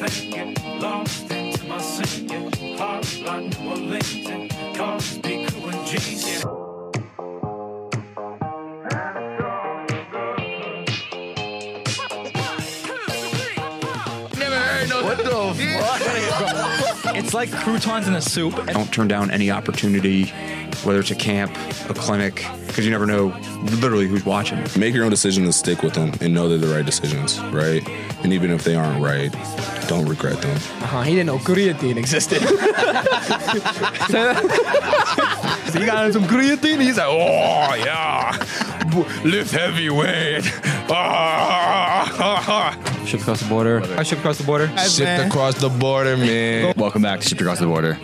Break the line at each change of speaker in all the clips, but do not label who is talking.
thinking, lost into my singing, heart like New Orleans, and cars be cool and jeans. Yeah.
What the fuck?
It's like croutons in a soup.
Don't turn down any opportunity, whether it's a camp, a clinic, because you never know literally who's watching.
Make your own decision and stick with them and know they're the right decisions, right? And even if they aren't right, don't regret them.
Uh-huh, he didn't know creatine existed.
So you got some creatine? He's like, oh yeah, lift heavyweight.
Shipped across the border. I shipped across the border.
Ship across the border, man.
Welcome back to Ship Across the Border.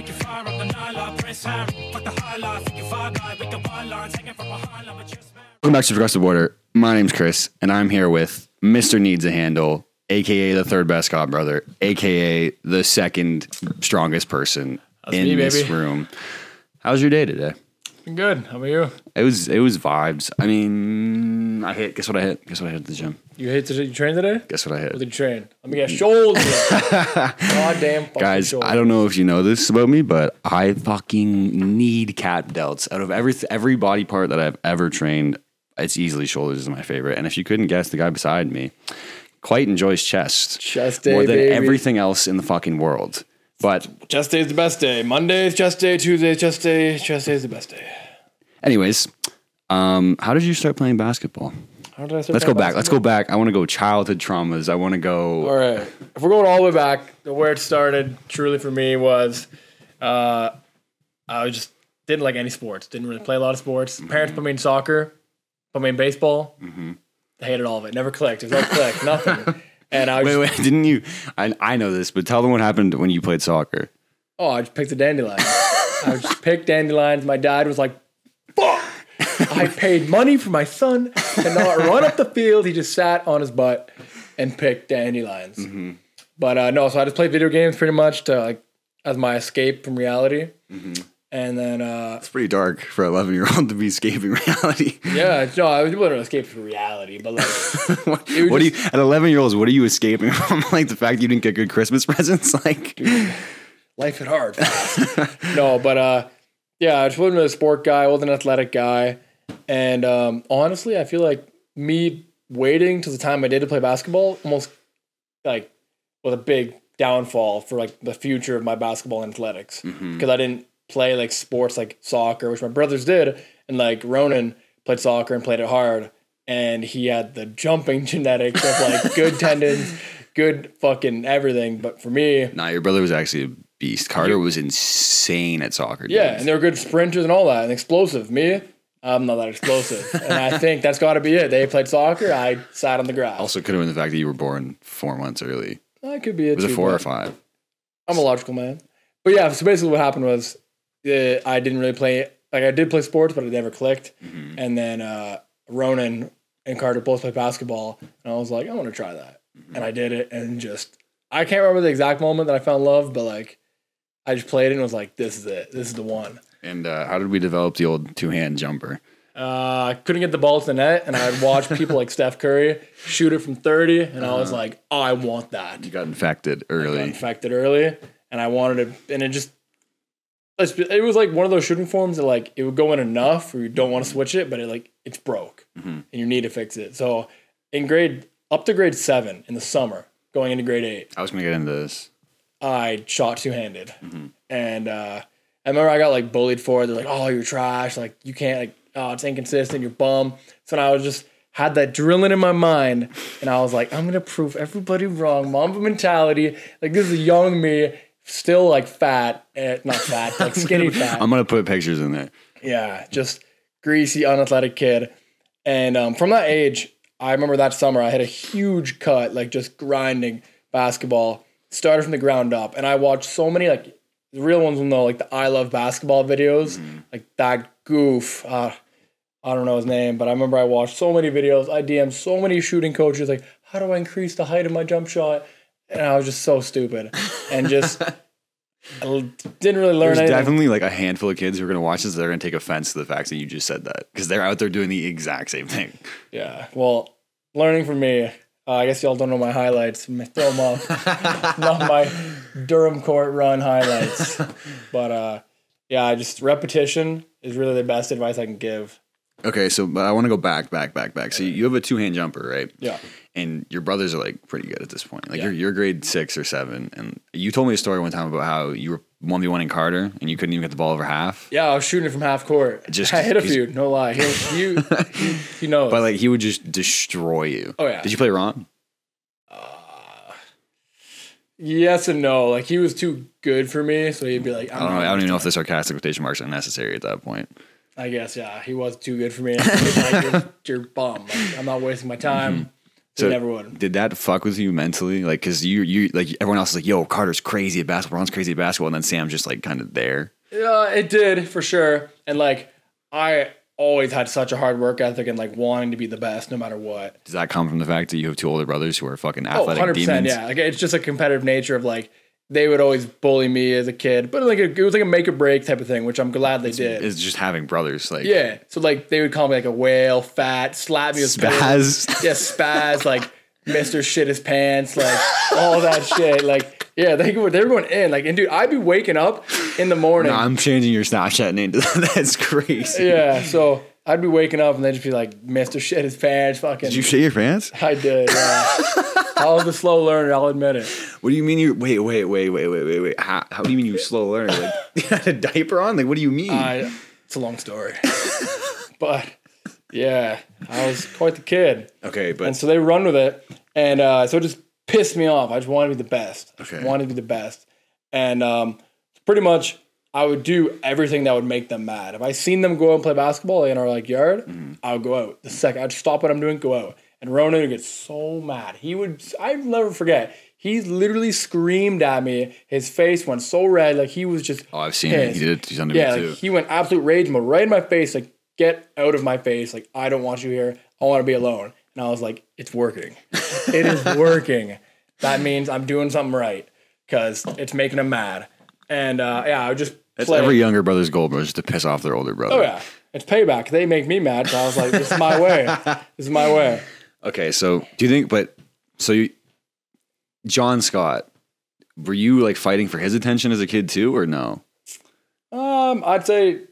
Welcome back to Shipped Across the Border. My name's Chris, and I'm here with Mr. Needs a Handle, aka the third best God brother, aka the second strongest person in
me,
this
baby.
room. How's your day today?
Good. How about you?
It was it was vibes. I mean, I hit. Guess what I hit? Guess what I hit at the gym?
You hit to you train today?
Guess what I hit?
Did you train? Let me get shoulder. God damn
Guys,
shoulder.
I don't know if you know this about me, but I fucking need cat delts. Out of every every body part that I've ever trained, it's easily shoulders is my favorite. And if you couldn't guess, the guy beside me quite enjoys chest,
Chest day,
more than
baby.
everything else in the fucking world. But
Chest day is the best day. Monday is chest day. Tuesday is chest day. Chest day is the best day.
anyways, um, how did you start playing basketball?
How did I start
Let's go
playing
back. Let's go back. I want to go childhood traumas. I want to go.
All right. If we're going all the way back, where it started truly for me was uh, I just didn't like any sports. Didn't really play a lot of sports. Parents put me in soccer, put me in baseball. I hated all of it. Never clicked. No click. Nothing. And I was
Wait, wait, didn't you? I, I know this, but tell them what happened when you played soccer.
oh, I just picked the dandelions. I just picked dandelions. My dad was like, fuck. I paid money for my son to not run up the field. He just sat on his butt and picked dandelions. But uh, no, so I just played video games pretty much to like as my escape from reality. And then uh,
It's pretty dark for an 11 year old to be escaping reality.
yeah, no, I was going to escape from reality, but like
what what do you, at 11 year olds, what are you escaping from? Like the fact you didn't get good Christmas presents? Like,
life hit hard. no, but uh, yeah, I just wasn't a sport guy. I wasn't an athletic guy, and um, honestly, I feel like me waiting till the time I did to play basketball almost like was a big downfall for like the future of my basketball and athletics because I didn't play like sports like soccer, which my brothers did, and like Ronan played soccer and played it hard, and he had the jumping genetics of like good tendons. Good fucking everything, but for me,
nah, your brother was actually a beast. Carter was insane at soccer. dude.
Yeah, and they were good sprinters and all that, and explosive. Me, I'm not that explosive, and I think that's got to be it. They played soccer, I sat on the grass.
Also, could have been the fact that you were born four months early.
that could be it.
Was it
too,
four or five?
I'm a logical man, but yeah. So basically, what happened was uh, I didn't really play. Like I did play sports, but it never clicked.
Mm-hmm.
And then uh, Ronan and Carter both played basketball, and I was like, I want to try that,
Mm-hmm.
and I did it, and just I can't remember the exact moment that I found love, but like I just played it and was like, this is it, this is the one.
And uh, how did we develop the old two hand jumper?
Uh, I couldn't get the ball to the net, and I'd watch people like Steph Curry shoot it from 30, and I was like, oh, I want that.
You got infected
Got
early.
infected early, and I wanted it, and it just, it was like one of those shooting forms that like it would go in enough or you don't want to switch it, but it like it's broke, and you need to fix it. So in grade up to grade seven in the summer, going into grade eight,
I was to get into this.
I shot two handed, and uh, I remember I got like bullied for it. They're like, "Oh, you're trash. Like you can't. Like, oh, it's inconsistent. You're bum." So now I was just had that drilling in my mind, and I was like, "I'm gonna prove everybody wrong." Mamba mentality. Like this is young me, still like fat, eh, not fat, like skinny fat.
I'm to put pictures in there.
Yeah, just greasy, unathletic kid. And um, from that age, I remember that summer I had a huge cut, like just grinding basketball. Started from the ground up, and I watched so many like the real ones will know, like the I love basketball videos, like that goof. Uh, I don't know his name, but I remember I watched so many videos. I DM'd so many shooting coaches, like, how do I increase the height of my jump shot? And I was just so stupid, and just didn't really learn
There's
anything.
definitely like a handful of kids who are going to watch this. They're going to take offense to the fact that you just said that because they're out there doing the exact same thing.
Yeah. Well, learning from me, uh, I guess y'all don't know my highlights. Throw them up. Not my Durham court run highlights. But uh, yeah, just repetition is really the best advice I can give.
Okay, so but I want to go back, back, back, back. So you have a two hand jumper, right?
Yeah.
And your brothers are like pretty good at this point. Like
Yeah.
you're you're grade six or seven, and you told me a story one time about how you were one v one in Carter, and you couldn't even get the ball over half.
Yeah, I was shooting it from half court.
Just-
I hit a few, no lie. He, he, he knows.
But like he would just destroy you.
Oh, yeah.
Did you play Ron?
Uh, yes and no. Like he was too good for me, so he'd be like,
I don't know. I don't even know if the sarcastic quotation marks are necessary at that point.
I guess yeah, he was too good for me. Like, you're, you're bum. Like, I'm not wasting my time.
Mm-hmm.
So, never would.
Did that fuck with you mentally? Like, cause you you like everyone else is like, yo, Carter's crazy at basketball, Ron's crazy at basketball, and then Sam's just like kind of there.
Yeah, it did for sure. And like I always had such a hard work ethic and like wanting to be the best no matter what.
Does that come from the fact that you have two older brothers who are fucking
Oh,
athletic
100%.
demons?
Yeah. Like it's just a competitive nature of like they would always bully me as a kid, but like it was like a make or break type of thing, which I'm glad they did.
It's just having brothers. Like,
yeah. So like they would call me like a whale, fat, slap me with
spaz.
Yeah, spaz, like Mr. Shit his pants, like all that shit. Like, yeah, they were they were going in. Like, and dude, I'd be waking up in the morning.
No, I'm changing your Snapchat name to that. That's crazy.
yeah, so I'd be waking up and they'd just be like, Mr. Shit his pants, fucking.
Did you shit your pants?
I did. Yeah. I was a slow learner. I'll admit it.
What do you mean you wait, wait, wait, wait, wait, wait, wait? How, how do you mean you slow learner? Like you had a diaper on? Like what do you mean?
I, it's a long story, but yeah, I was quite the kid.
okay, but
And so they run with it. And uh, so it just pissed me off. I just wanted to be the best.
Okay.
Wanted to be the best. And um, pretty much I would do everything that would make them mad. If I seen them go out and play basketball in our like yard,
Mm-hmm.
I would go out. The second I'd stop what I'm doing, go out. And Ronan would get so mad. He would I'd never forget. He literally screamed at me. His face went so red, like he was just
oh, I've seen it. He did it. He's to
Yeah,
me too.
like he went absolute rage mode right in my face, like, get out of my face. Like, I don't want you here. I want to be alone. And I was like, it's working. it is working. That means I'm doing something right because it's making him mad. And uh, yeah, I would just
That's
play.
every younger brother's goal, bro, just to piss off their older brother.
oh, yeah. It's payback. They make me mad. So I was like, this is my way. This is my way.
Okay, so do you think? But so you, John Scott, were you like fighting for his attention as a kid too, or no?
Um, I'd say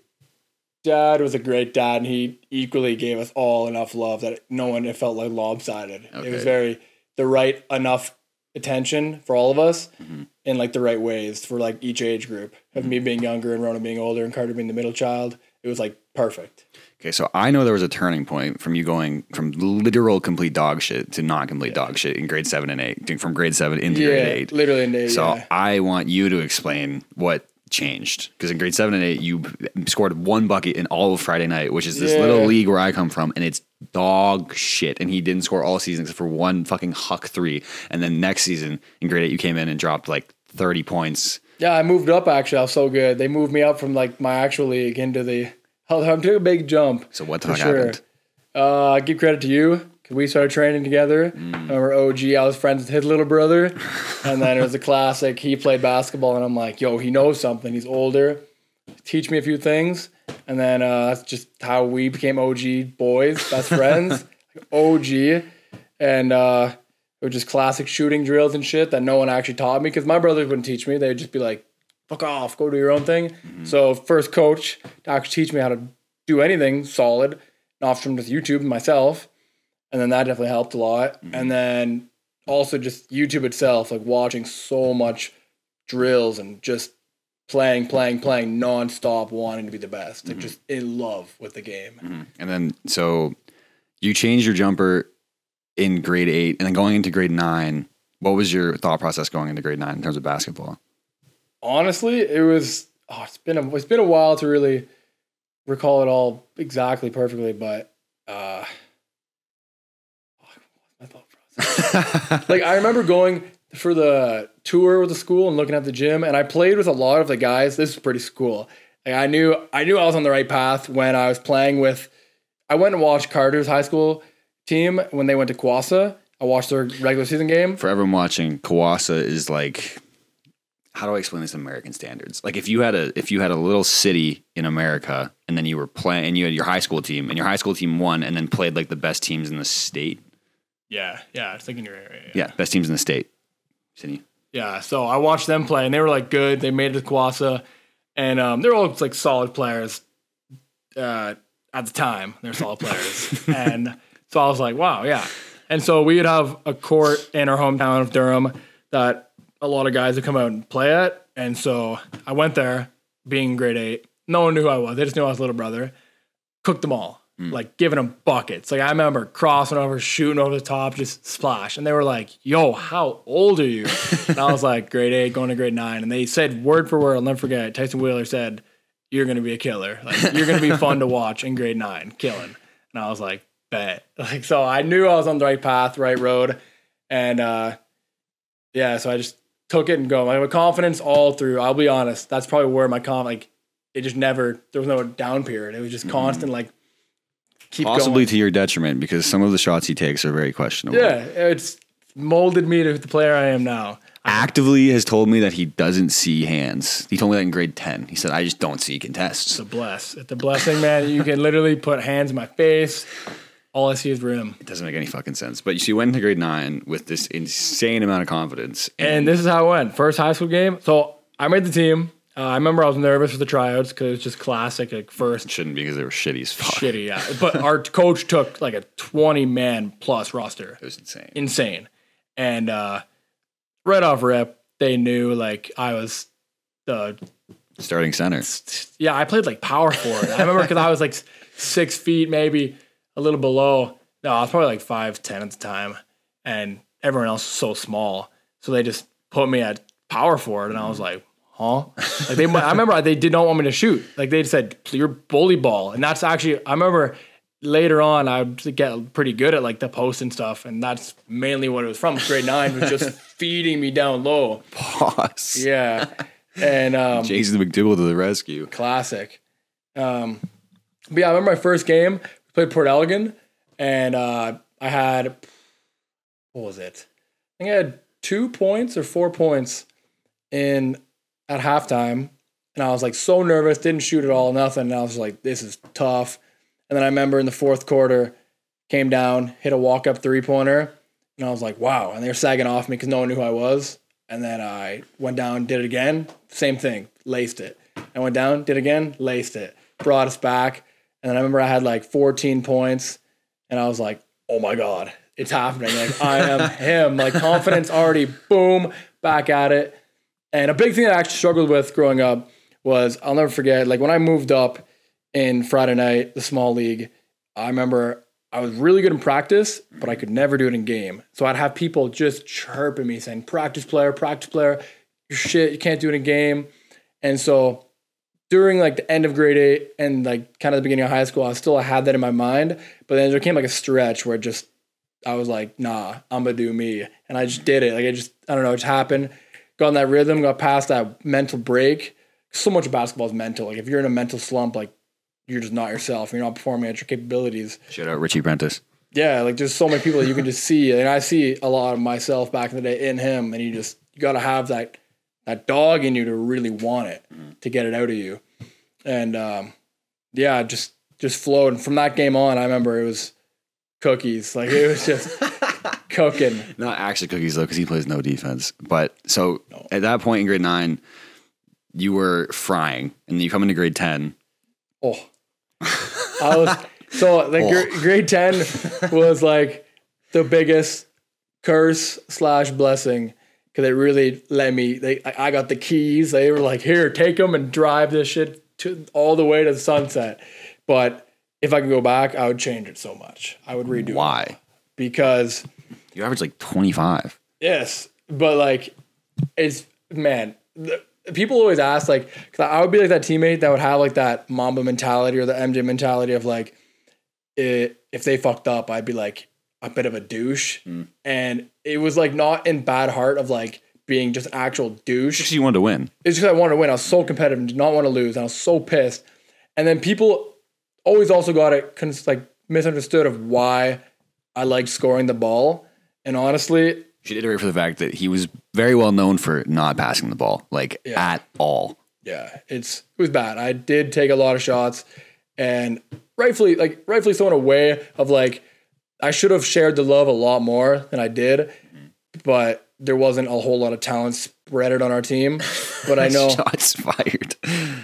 dad was a great dad, and he equally gave us all enough love that no one it felt like lopsided. It was very the right enough attention for all of us
Mm-hmm.
in like the right ways for like each age group of me being younger and Rona being older and Carter being the middle child. It was like perfect.
Okay, so I know there was a turning point from you going from literal complete dog shit to not complete dog shit in grade seven and eight, from grade seven into grade eight.
literally in days.
So
yeah.
I want you to explain what changed because in grade seven and eight you scored one bucket in all of Friday night, which is this
Yeah.
little league where I come from, and it's dog shit. And he didn't score all season except for one fucking huck three. And then next season in grade eight you came in and dropped like thirty points.
Yeah, I moved up actually. I was so good. They moved me up from like my actual league into the. I'm took a big jump.
So what the fuck
sure.
happened?
Uh, I give credit to you we started training together.
Mm.
Remember OG? I was friends with his little brother, and then it was a classic. He played basketball, and I'm like, yo, he knows something. He's older. Teach me a few things, and then uh, that's just how we became OG boys, best friends. OG, and uh, it was just classic shooting drills and shit that no one actually taught me because my brothers wouldn't teach me. They'd just be like, fuck off, go do your own thing. So first coach to actually teach me how to do anything solid, not from just YouTube and myself. And then that definitely helped a lot. Mm-hmm. And then also just YouTube itself, like watching so much drills and just playing, playing, playing nonstop, wanting to be the best. Like mm-hmm. just in love with the game. Mm-hmm.
And then so you changed your jumper in grade eight, and then going into grade nine. What was your thought process going into grade nine in terms of basketball?
honestly, it was. Oh, it's been a it's been a while to really recall it all exactly perfectly, but uh, my thought process. Like I remember going for the tour with the school and looking at the gym, and I played with a lot of the guys. This is pretty cool. Like I knew I knew I was on the right path when I was playing with. I went and watched Carter's high school team when they went to CWOSSA. I watched their regular season game.
For everyone watching, CWOSSA is like how do I explain this American standards? Like if you had a if you had a little city in America and then you were playing and you had your high school team and your high school team won and then played like the best teams in the state.
Yeah, yeah, it's like in your area. Yeah.
Yeah, best teams in the state. City.
Yeah, so I watched them play, and they were like good. They made it to CWOSSA, and um, they're all like solid players. Uh, at the time, they're solid players, and so I was like, wow, yeah. And so we would have a court in our hometown of Durham that a lot of guys would come out and play at, and so I went there, being grade eight. No one knew who I was. They just knew I was little brother. Cooked them all, like giving them buckets. Like I remember crossing over, shooting over the top, just splash. And they were like, "Yo, how old are you?" and I was like, "Grade eight, going to grade nine. And they said word for word, I'll never forget. Tyson Wheeler said, "You're gonna be a killer. Like you're gonna be fun to watch in grade nine, killing." And I was like, "Bet." Like so, I knew I was on the right path, right road, and uh, yeah. So I just took it and go. Like with confidence all through. I'll be honest. That's probably where my conf like it just never. There was no down period. It was just constant like keep
Possibly
going.
to your detriment because some of the shots he takes are very questionable.
Yeah, it's molded me to the player I am now.
Actively has told me that he doesn't see hands. He told me that in grade 10. He said, I just don't see contests.
It's a bless. It's a blessing, man. You can literally put hands in my face. All I see is rim.
It doesn't make any fucking sense. But she went into grade 9 with this insane amount of confidence.
And this is how it went. First high school game. So I made the team. Uh, I remember I was nervous for the tryouts because it's just classic, like first
shouldn't be because they were shitty as fuck.
shitty. Yeah. But our coach took like a 20 man plus roster.
It was insane.
Insane. And uh, right off rip, they knew like I was the
Starting center.
yeah, I played like power forward. I remember because I was like six feet, maybe a little below. No, I was probably like five ten at the time, and everyone else was so small. So they just put me at power forward, and I was like, huh? Like they, I remember they did not want me to shoot. Like they said, you're bully ball, and that's actually I remember later on I get pretty good at like the post and stuff, and that's mainly what it was from. Grade nine was just feeding me down low.
Pause.
Yeah, and um,
Jason McDougal to the rescue.
classic. Um, but yeah, I remember my first game. We played Port Elgin, and uh, I had what was it? I think I had two points or four points in at halftime, and I was like so nervous, didn't shoot at all, nothing. And I was like, this is tough. And then I remember in the fourth quarter, came down, hit a walk up three pointer, and I was like, wow. And they were sagging off me because no one knew who I was. And then I went down, did it again, same thing, laced it. I went down, did it again, laced it, brought us back. And then I remember I had like 14 points, and I was like, oh my God, it's happening. Like I am him. Like confidence already, boom, back at it. And a big thing that I actually struggled with growing up was I'll never forget, like when I moved up in Friday night, the small league, I remember I was really good in practice, but I could never do it in game. So I'd have people just chirping at me saying, practice player, practice player, shit, you can't do it in game. And so during like the end of grade eight and like kind of the beginning of high school, I still had that in my mind. But then there came like a stretch where just I was like, nah, I'm gonna do me. And I just did it. Like it just I don't know, it just happened. Got in that rhythm, got past that mental break. So much of basketball is mental. Like if you're in a mental slump, like you're just not yourself. You're not performing at your capabilities.
Shout out Richie Prentice.
Yeah, like there's so many people that you can just see, and I see a lot of myself back in the day in him, and you just you got to have that that dog in you to really want it to get it out of you, and um, yeah, just just flowed. And from that game on, I remember it was cookies, like it was just cooking.
Not actually cookies though, because he plays no defense. But so at that point in grade nine, you were frying, and then you come into grade ten.
Oh, I was so like gr- oh. grade ten was like the biggest curse slash blessing because it really let me. They I I got the keys. They were like, "Here, take them and drive this shit to all the way to the sunset." But if I could go back, I would change it so much. I would redo it
Why?
because
You average like twenty five.
Yes, but like, it's man. The, people always ask like, cause I would be like that teammate that would have like that Mamba mentality or the MJ mentality of like, it, if they fucked up, I'd be like a bit of a douche, mm. and it was like not in bad heart of like being just actual douche.
Because you wanted to win.
It's because I wanted to win. I was so competitive and did not want to lose. And I was so pissed. And then people always also got it cons- like misunderstood of why I liked scoring the ball. And honestly,
should iterate for the fact that he was very well known for not passing the ball, like
Yeah.
at all.
yeah, it's it was bad. I did take a lot of shots, and rightfully, like rightfully so in a way of like I should have shared the love a lot more than I did, but there wasn't a whole lot of talent spread on our team. But I know,
Shots fired.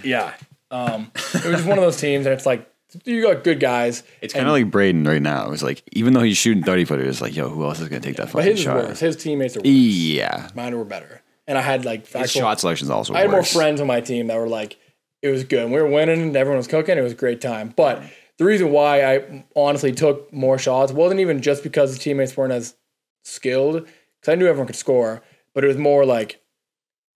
yeah, um, it was just one of those teams, and it's like you got good guys.
It's kind of like Braden right now. It's like even though he's shooting thirty footers, it's like yo, who else is gonna take that
But
fucking
his is
shot?
worse. His teammates are worse.
Yeah,
Mine were better, and I had like
his
actual,
shot selection's also.
I had
worse.
more friends on my team that were like, it was good. We were winning, and everyone was cooking. It was a great time. But the reason why I honestly took more shots wasn't even just because the teammates weren't as skilled, because I knew everyone could score, but it was more like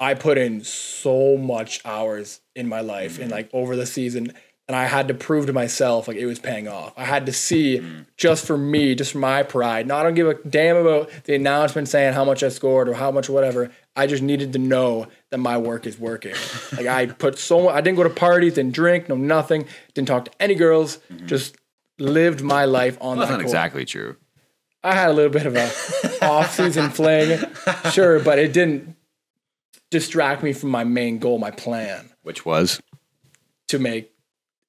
I put in so much hours in my life and mm-hmm. like over the season. And I had to prove to myself like it was paying off. I had to see just for me, just for my pride. Not I don't give a damn about the announcement saying how much I scored or how much whatever. I just needed to know that my work is working. like I put so much. I didn't go to parties, didn't drink, no nothing. Didn't talk to any girls. Mm-hmm. Just lived my life on
That's
that.
not
court.
exactly true.
I had a little bit of a off season fling, sure, but it didn't distract me from my main goal, my plan
Which was
to make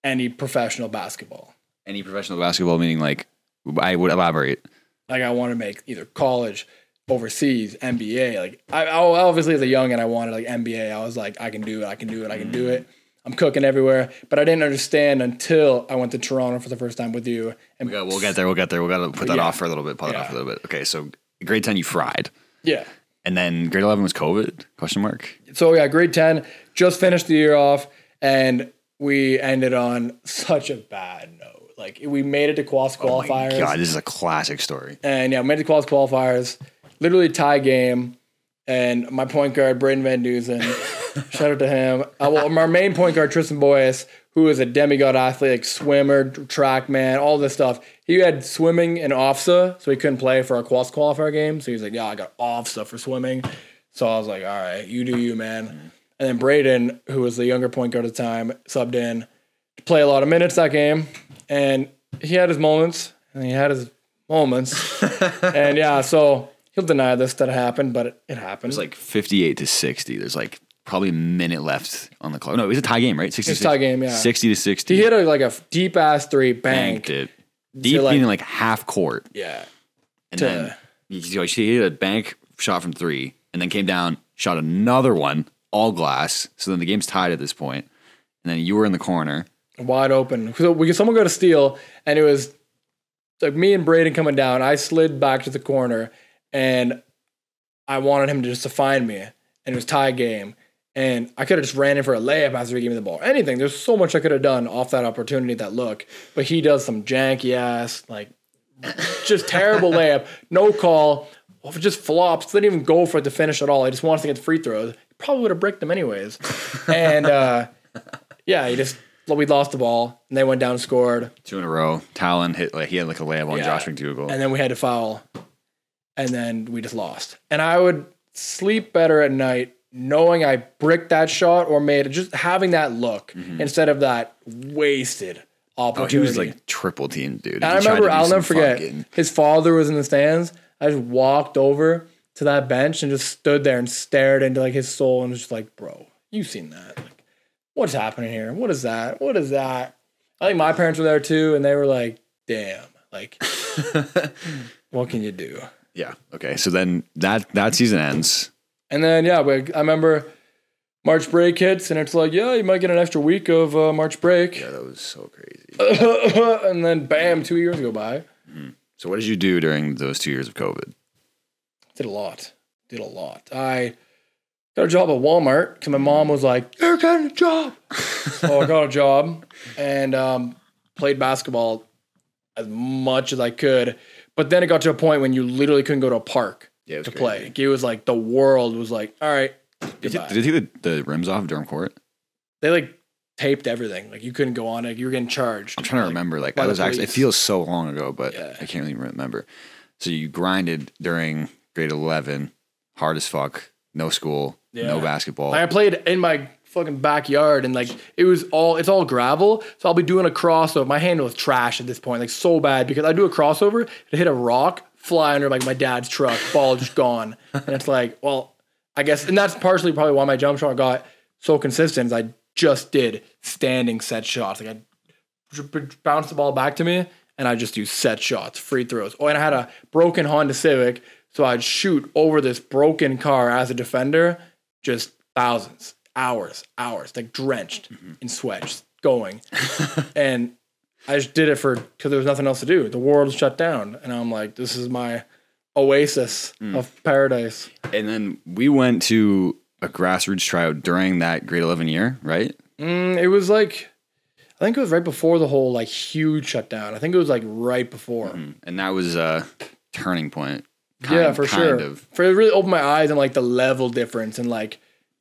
any professional basketball.
any professional basketball, meaning like I would elaborate.
Like I want to make either college, overseas, NBA. Like I, I obviously as a young and I wanted like NBA. I was like, I can do it, I can do it, I can do mm. it. I'm cooking everywhere, but I didn't understand until I went to Toronto for the first time with you. And
We got, we'll get there. We'll get there. We'll got to put that
Yeah.
off for a little bit. Put that
Yeah.
off for a little bit. Okay, so grade ten, you fried,
yeah,
and then grade eleven was COVID? Question mark.
so yeah, grade 10, just finished the year off, and we ended on such a bad note. Like we made it to quals qualifiers.
Oh God, this is a classic story.
and yeah, made it to quals qualifiers, literally tie game. And my point guard, Braden Van Dusen, shout out to him. Uh, well, our main point guard, Tristan Boyes, who is a demigod athlete, like swimmer, track man, all this stuff. He had swimming and OFSAA, so he couldn't play for our quals qualifier game. So he was like, "Yeah, I got OFSAA for swimming." So I was like, "All right, you do you, man." And then Braden, who was the younger point guard at the time, subbed in to play a lot of minutes that game, and he had his moments, and he had his moments, and yeah, so he'll deny this that it happened, but it, it happened.
It's like fifty-eight to sixty. There's like probably a minute left on the clock. No, it was a tie game, right? Sixty.
It's a tie game, yeah.
Sixty to sixty.
he hit a, like a deep ass three, banked.
banked it deep,
like-
meaning like half court,
Yeah,
and
to-
then he, he hit a bank shot from three, and then came down, shot another one, all glass. So then the game's tied at this point, and then you were in the corner.
wide open. So we someone got a steal, and it was like me and Braden coming down. I slid back to the corner, and I wanted him to just to find me, and it was tie game. And I could have just ran in for a layup after he gave me the ball. Anything. There's so much I could have done off that opportunity, that look. But he does some janky ass, like just terrible layup. No call. Just flops. Didn't even go for it to finish at all. He just wants to get the free throws. Probably would have bricked them anyways. And uh, yeah, he just we lost the ball and they went down and scored.
Two in a row. Talon hit like he had like a layup on
Yeah.
Josh McDougal.
And then we had to foul. And then we just lost. And I would sleep better at night knowing I bricked that shot or made it, just having that look instead of that wasted
Mm-hmm. oh,
opportunity.
he was like triple teamed, dude.
And I
He tried to
remember, I'll never forget,
fucking-
his father was in the stands. I just walked over to that bench and just stood there and stared into like his soul and was just like, bro, you've seen that. Like, what's happening here? What is that? What is that? I think my parents were there too, and they were like, damn, like, what can you do?
Yeah. Okay. So then that that season ends.
And then, yeah, we, I remember March break hits, and it's like, yeah, you might get an extra week of uh, March break.
Yeah, that was so crazy.
and then, bam, two years go by.
So what did you do during those two years of COVID?
Did a lot. Did a lot. I got a job at Walmart because my mom was like, "You're getting a job." so I got a job and um, played basketball as much as I could. But then it got to a point when you literally couldn't go to a park
Yeah,
to
crazy.
play. Like, it was like the world was like, "All right."
Did,
goodbye."
you, did they take the, the rims off Durham Court?
They like taped everything. Like you couldn't go on it. You were getting charged.
I'm trying to remember. Like I was actually. It feels so long ago, but
Yeah.
I can't really remember. So you grinded during grade 11, hard as fuck. No school, no basketball.
Like I played in my fucking backyard and like it was all it's all gravel. So I'll be doing a crossover. My hand was trash at this point, like so bad because I do a crossover to hit a rock, fly under like my dad's truck, ball just gone. And it's like, well, I guess and that's partially probably why my jump shot got so consistent is I just did standing set shots. Like i bounced the ball back to me and I just do set shots, free throws. Oh, and I had a broken Honda Civic, so I'd shoot over this broken car as a defender, just thousands, hours, hours, like drenched mm-hmm. in sweat, just going. and I just did it for because there was nothing else to do. The world shut down, and I'm like, this is my oasis mm. of paradise.
And then we went to a grassroots tryout during that grade 11 year, right?
Mm, it was like, I think it was right before the whole like huge shutdown. I think it was like right before. Mm-hmm.
And that was a turning point.
Yeah, for
kind
sure.
of.
For it really opened my eyes on like the level difference and like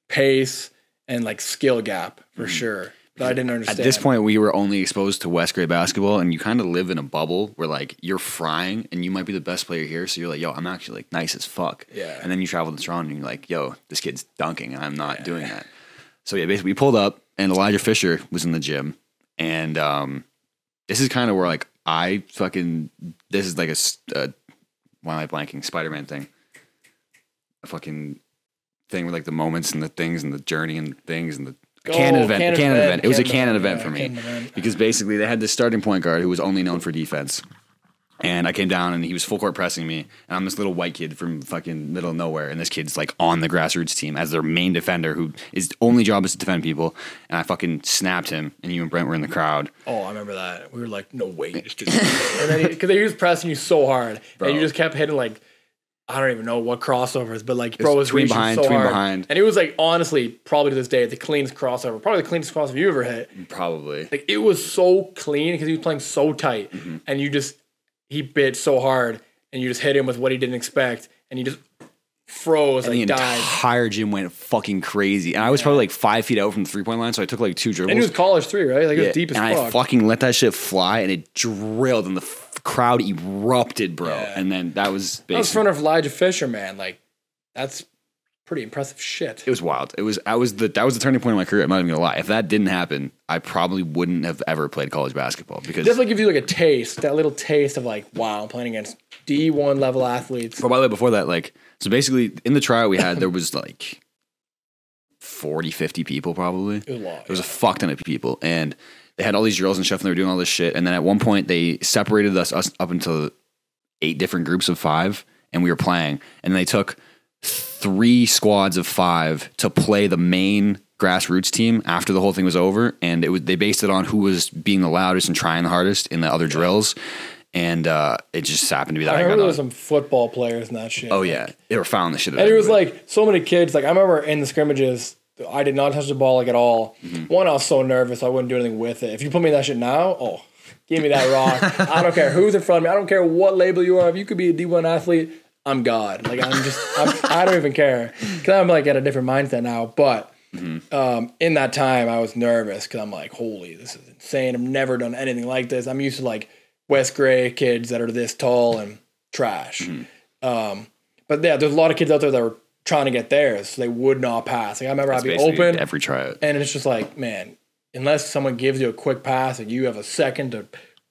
pace and like skill gap for sure that I didn't understand.
At this point, we were only exposed to West Grey basketball, and you kind of live in a bubble where like you're frying, and you might be the best player here. So you're like, "Yo, I'm actually like nice as fuck."
Yeah.
And then you travel to Toronto, and you're like, "Yo, this kid's dunking, and I'm not doing that." So yeah, basically, we pulled up, and Elijah Fisher was in the gym, and um, this is kind of where like I fucking this is like a, uh, why am I blanking Spider Man thing, a fucking thing with like the moments and the things and the journey and things and the
Oh,
canon event.
canon
canon
event,
event. It was a
canon
canon
event,
for me because basically they had this starting point guard who was only known for defense. And I came down and he was full court pressing me. And I'm this little white kid from fucking middle of nowhere. And this kid's like on the grassroots team as their main defender who his only job is to defend people. And I fucking snapped him. And you and Brent were in the crowd.
Oh, I remember that. We were like, no way, just and then because he was pressing you so hard, and you just kept hitting like I don't even know what crossovers, but like bro was reaching
behind,
so hard.
behind.
and it was like honestly, probably to this day, the cleanest crossover, probably the cleanest crossover you ever hit.
Probably.
Like it was so clean because he was playing so tight,
Mm-hmm.
and you just he bit so hard, and you just hit him with what he didn't expect, and he just froze
And
like
the
died.
entire gym went fucking crazy. And I was probably like five feet out from the three point line. So I took like two dribbles.
And he was college three, right? Like it
Yeah,
was deep as
and I fucking let that shit fly and it drilled and the f- crowd erupted, bro.
Yeah.
And then that was
That was in front of Elijah Fisher, man. Like that's pretty impressive shit.
it was wild. It was I was the that was the turning point in my career. I'm not even gonna lie. If that didn't happen, I probably wouldn't have ever played college basketball because.
definitely gives you like a taste, that little taste of like, wow, I'm playing against D1 level athletes.
But by the way, before that, like, so basically in the trial we had, there was like 40, 50 people probably.
It was a lot.
There was a fuck ton of people, and they had all these drills and stuff, and they were doing all this shit. And then at one point, they separated us, us up into eight different groups of five, and we were playing. And they took three squads of five to play the main grassroots team after the whole thing was over. And it was they based it on who was being the loudest and trying the hardest in the other drills. And uh, it just happened to be that
I
I,
remember there was some football players and that shit.
Oh yeah, they were fouling the shit.
And it was like so many kids. Like I remember in the scrimmages, I did not touch the ball like at all.
Mm-hmm.
One, I was so nervous I wouldn't do anything with it. If you put me in that shit now, oh, give me that rock. I don't care who's in front of me. I don't care what label you are. If you could be a D one athlete, I'm God. Like I'm just, I'm, I don't even care because I'm like at a different mindset now. But
Mm-hmm.
um, in that time, I was nervous because I'm like, holy, this is insane. I've never done anything like this. I'm used to like West Grey kids that are this tall and trash.
Mm-hmm.
Um, but yeah, there's a lot of kids out there that were trying to get theirs. So they would not pass. Like I remember
That's
I'd be open,
every tryout.
and it's just like, man, unless someone gives you a quick pass and you have a second to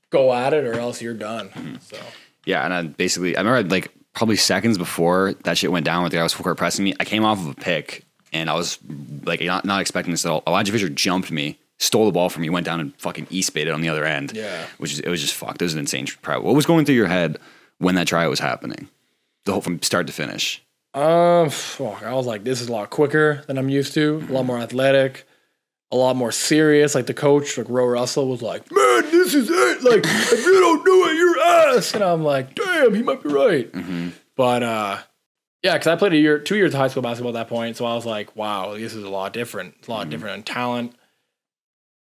go at it, or else you're done.
Mm-hmm.
So
Yeah, and I basically I remember like probably seconds before that shit went down with the guy who was full court pressing me, I came off of a pick and I was like not, not expecting this at all. Elijah Fisher jumped me, stole the ball from me, went down and fucking east baited on the other end.
Yeah.
Which is it was just fucked. It was an insane tryout. What was going through your head when that tryout was happening? The whole from start to finish.
Um, fuck, I was like, this is a lot quicker than I'm used to, a lot more athletic, a lot more serious. Like the coach, like Ro Russell, was like, man, this is it. Like, if you don't do it, you're ass. And I'm like, damn, he might be right. Mm-hmm. But uh, yeah, because I played a year, two years of high school basketball at that point, so I was like, wow, this is a lot different. It's a lot mm-hmm. different in talent,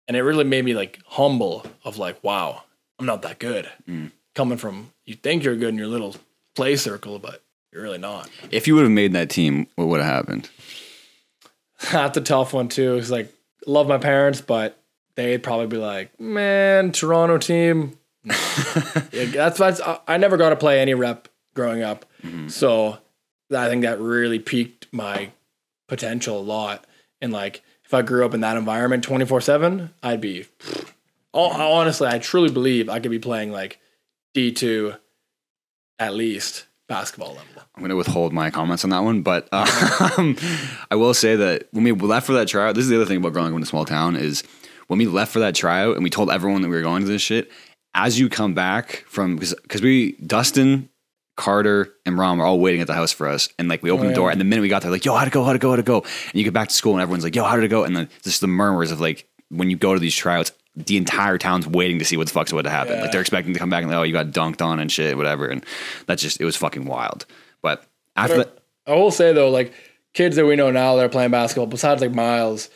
and it really made me like humble. Of like, wow, I'm not that good. Mm. Coming from, you think you're good in your little play circle, but you're really not.
If you would have made that team, what would have happened?
That's a tough one too. It's like love my parents, but they'd probably be like, "Man, Toronto team." Yeah, that's that's. I- I never got to play any rep growing up, mm-hmm. so I think that really piqued my potential a lot. And like, if I grew up in that environment twenty four seven, I'd be. Oh, honestly, I truly believe I could be playing like D two, at least basketball level.
I'm going to withhold my comments on that one, but um, I will say that when we left for that tryout, this is the other thing about growing up in a small town is when we left for that tryout and we told everyone that we were going to this shit. as you come back from because we Dustin, Carter, and Rom are all waiting at the house for us, and like we open
Oh,
the door, and the minute we got there, like yo, how'd it go? How'd it go? How'd it go? And you get back to school, and everyone's like, yo, how did it go? And then just the murmurs of like when you go to these tryouts. The entire town's waiting to see what the fuck's about to happen. Like they're expecting to come back and like, oh, you got dunked on and shit, whatever. And that's just it was fucking wild. But after that,
I will say though, like kids that we know now that are playing basketball, besides like Miles,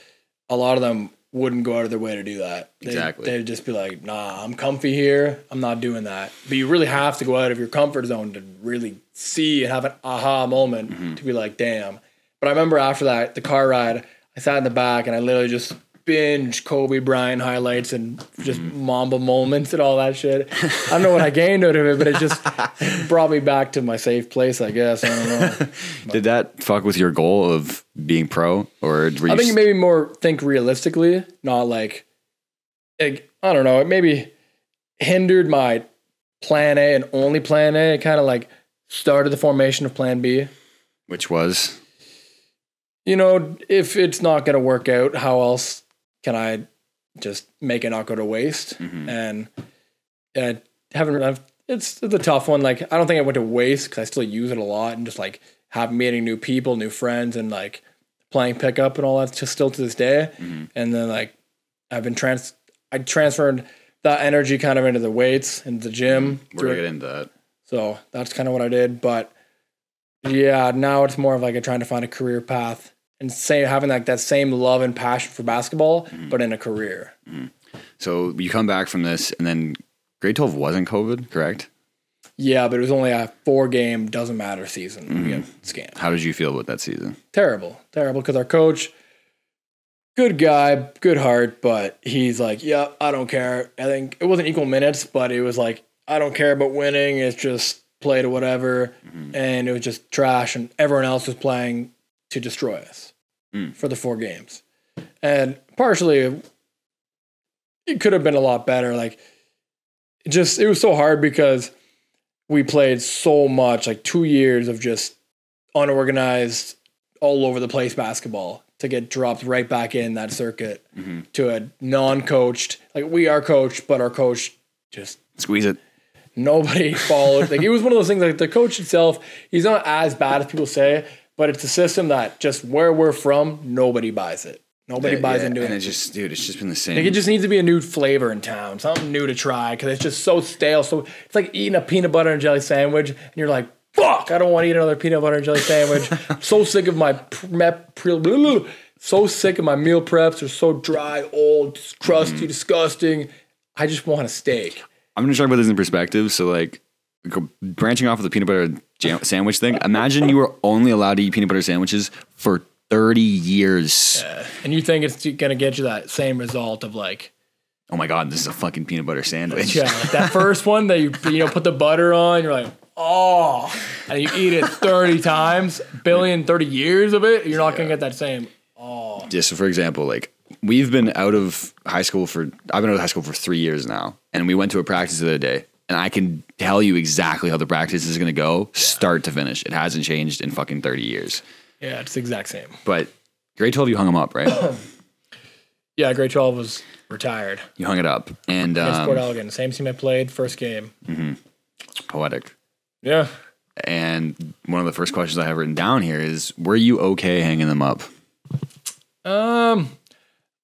a lot of them wouldn't go out of their way to do that. They,
Exactly.
They'd just be like, "Nah, I'm comfy here. I'm not doing that." But you really have to go out of your comfort zone to really see and have an aha moment
Mm-hmm.
to be like, "Damn." But I remember after that, the car ride, I sat in the back and I literally just binge Kobe Bryant highlights and just
Mm-hmm.
Mamba moments and all that shit. I don't know what I gained out of it, but it just brought me back to my safe place, I guess. I don't know.
did that fuck with your goal of being pro, or were you
I think maybe more think realistically, not like, like I don't know. It maybe hindered my plan A and only plan A. It kind of like started the formation of plan B.
which was
You know, if it's not going to work out, how else can I just make it not go to waste? Mm-hmm. And I haven't. I've, it's it's a tough one. Like I don't think I went to waste because I still use it a lot and just like have meeting new people, new friends, and like playing pickup and all that. Just still to this day. Mm-hmm. And then like I've been trans. I transferred that energy kind of into the weights and the gym.
we're
through
gonna get into that.
So that's kind of what I did. But yeah, now it's more of like a trying to find a career path and say having like that same love and passion for basketball, mm-hmm. but in a career. Mm-hmm.
So you come back from this, and then grade twelve wasn't COVID, correct?
Yeah, but it was only a four game doesn't matter season. Mm-hmm. Get scammed.
How did you feel about that season?
Terrible, terrible. Because our coach, good guy, good heart, but he's like, yeah, I don't care. I think it wasn't equal minutes, but it was like, I don't care about winning. It's just play to whatever, and it was just trash. And everyone else was playing to destroy us hmm. for the four games, and partially it could have been a lot better. Like, it just it was so hard because we played so much, like two years of just unorganized, all over the place basketball to get dropped right back in that circuit mm-hmm. to a non-coached. Like we are coached, but our coach just
Squeeze it.
nobody followed. like it was one of those things. Like the coach itself, he's not as bad as people say, but it's a system that just where we're from, nobody buys it. Nobody buys
Yeah,
into it.
and
it.
it's just, dude, it's just been the same.
Like it just needs to be a new flavor in town, something new to try because it's just so stale. So it's like eating a peanut butter and jelly sandwich, and you're like, "Fuck, I don't want to eat another peanut butter and jelly sandwich." So sick of my prep, pre- blah, blah, blah. so sick of my meal preps. They're so dry, old, crusty, mm-hmm. disgusting. I just want a steak.
I'm gonna try to put this in perspective. So like branching off of the peanut butter jam- sandwich thing. Imagine you were only allowed to eat peanut butter sandwiches for 30 years.
And you think it's gonna get you that same result of like,
Oh my god, this is a fucking peanut butter sandwich.
yeah, like that first one that you you know put the butter on, you're like, oh, and you eat it 30 times, billion, 30 years of it, you're not gonna get that same. Oh.
Just so for example, like we've been out of high school for I've been out of high school for three years now, and we went to a practice the other day, and I can tell you exactly how the practice is gonna go, start to finish. It hasn't changed in fucking 30 years.
Yeah, it's the exact same.
But grade 12, you hung them up, right?
Yeah, grade 12 was retired.
you hung it up, and
Against Port
um,
Elgin, same team I played, first game.
poetic.
Yeah.
And one of the first questions I have written down here is, were you okay hanging them up?
Um,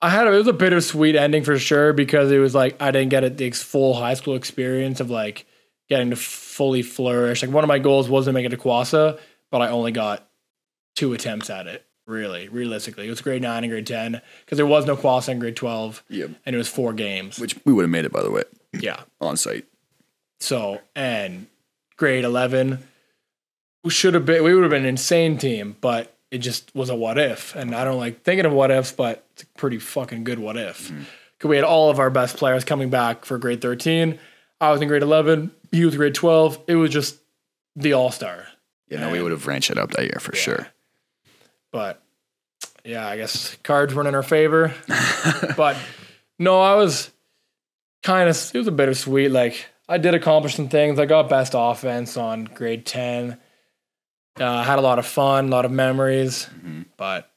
I had a, it was a bittersweet ending for sure because it was like I didn't get it, the full high school experience of like getting to fully flourish. Like one of my goals was to make it to CWOSSA, but I only got two attempts at it. Really, realistically, it was grade nine and grade ten because there was no CWOSSA in grade twelve,
Yep.
and it was four games.
Which we would have made it, by the way,
yeah,
on site.
So and grade eleven, we should have been. We would have been an insane team, but it just was a what if. And I don't like thinking of what ifs, but it's a pretty fucking good what if. Mm-hmm. Because we had all of our best players coming back for grade thirteen. I was in grade eleven. He was grade twelve. It was just the all star.
Yeah, no, we would have ranched it up that year for sure.
But yeah, I guess cards weren't in our favor. but no, I was kind of it was a bittersweet. Like I did accomplish some things. I got best offense on grade ten. Uh, had a lot of fun, a lot of memories, but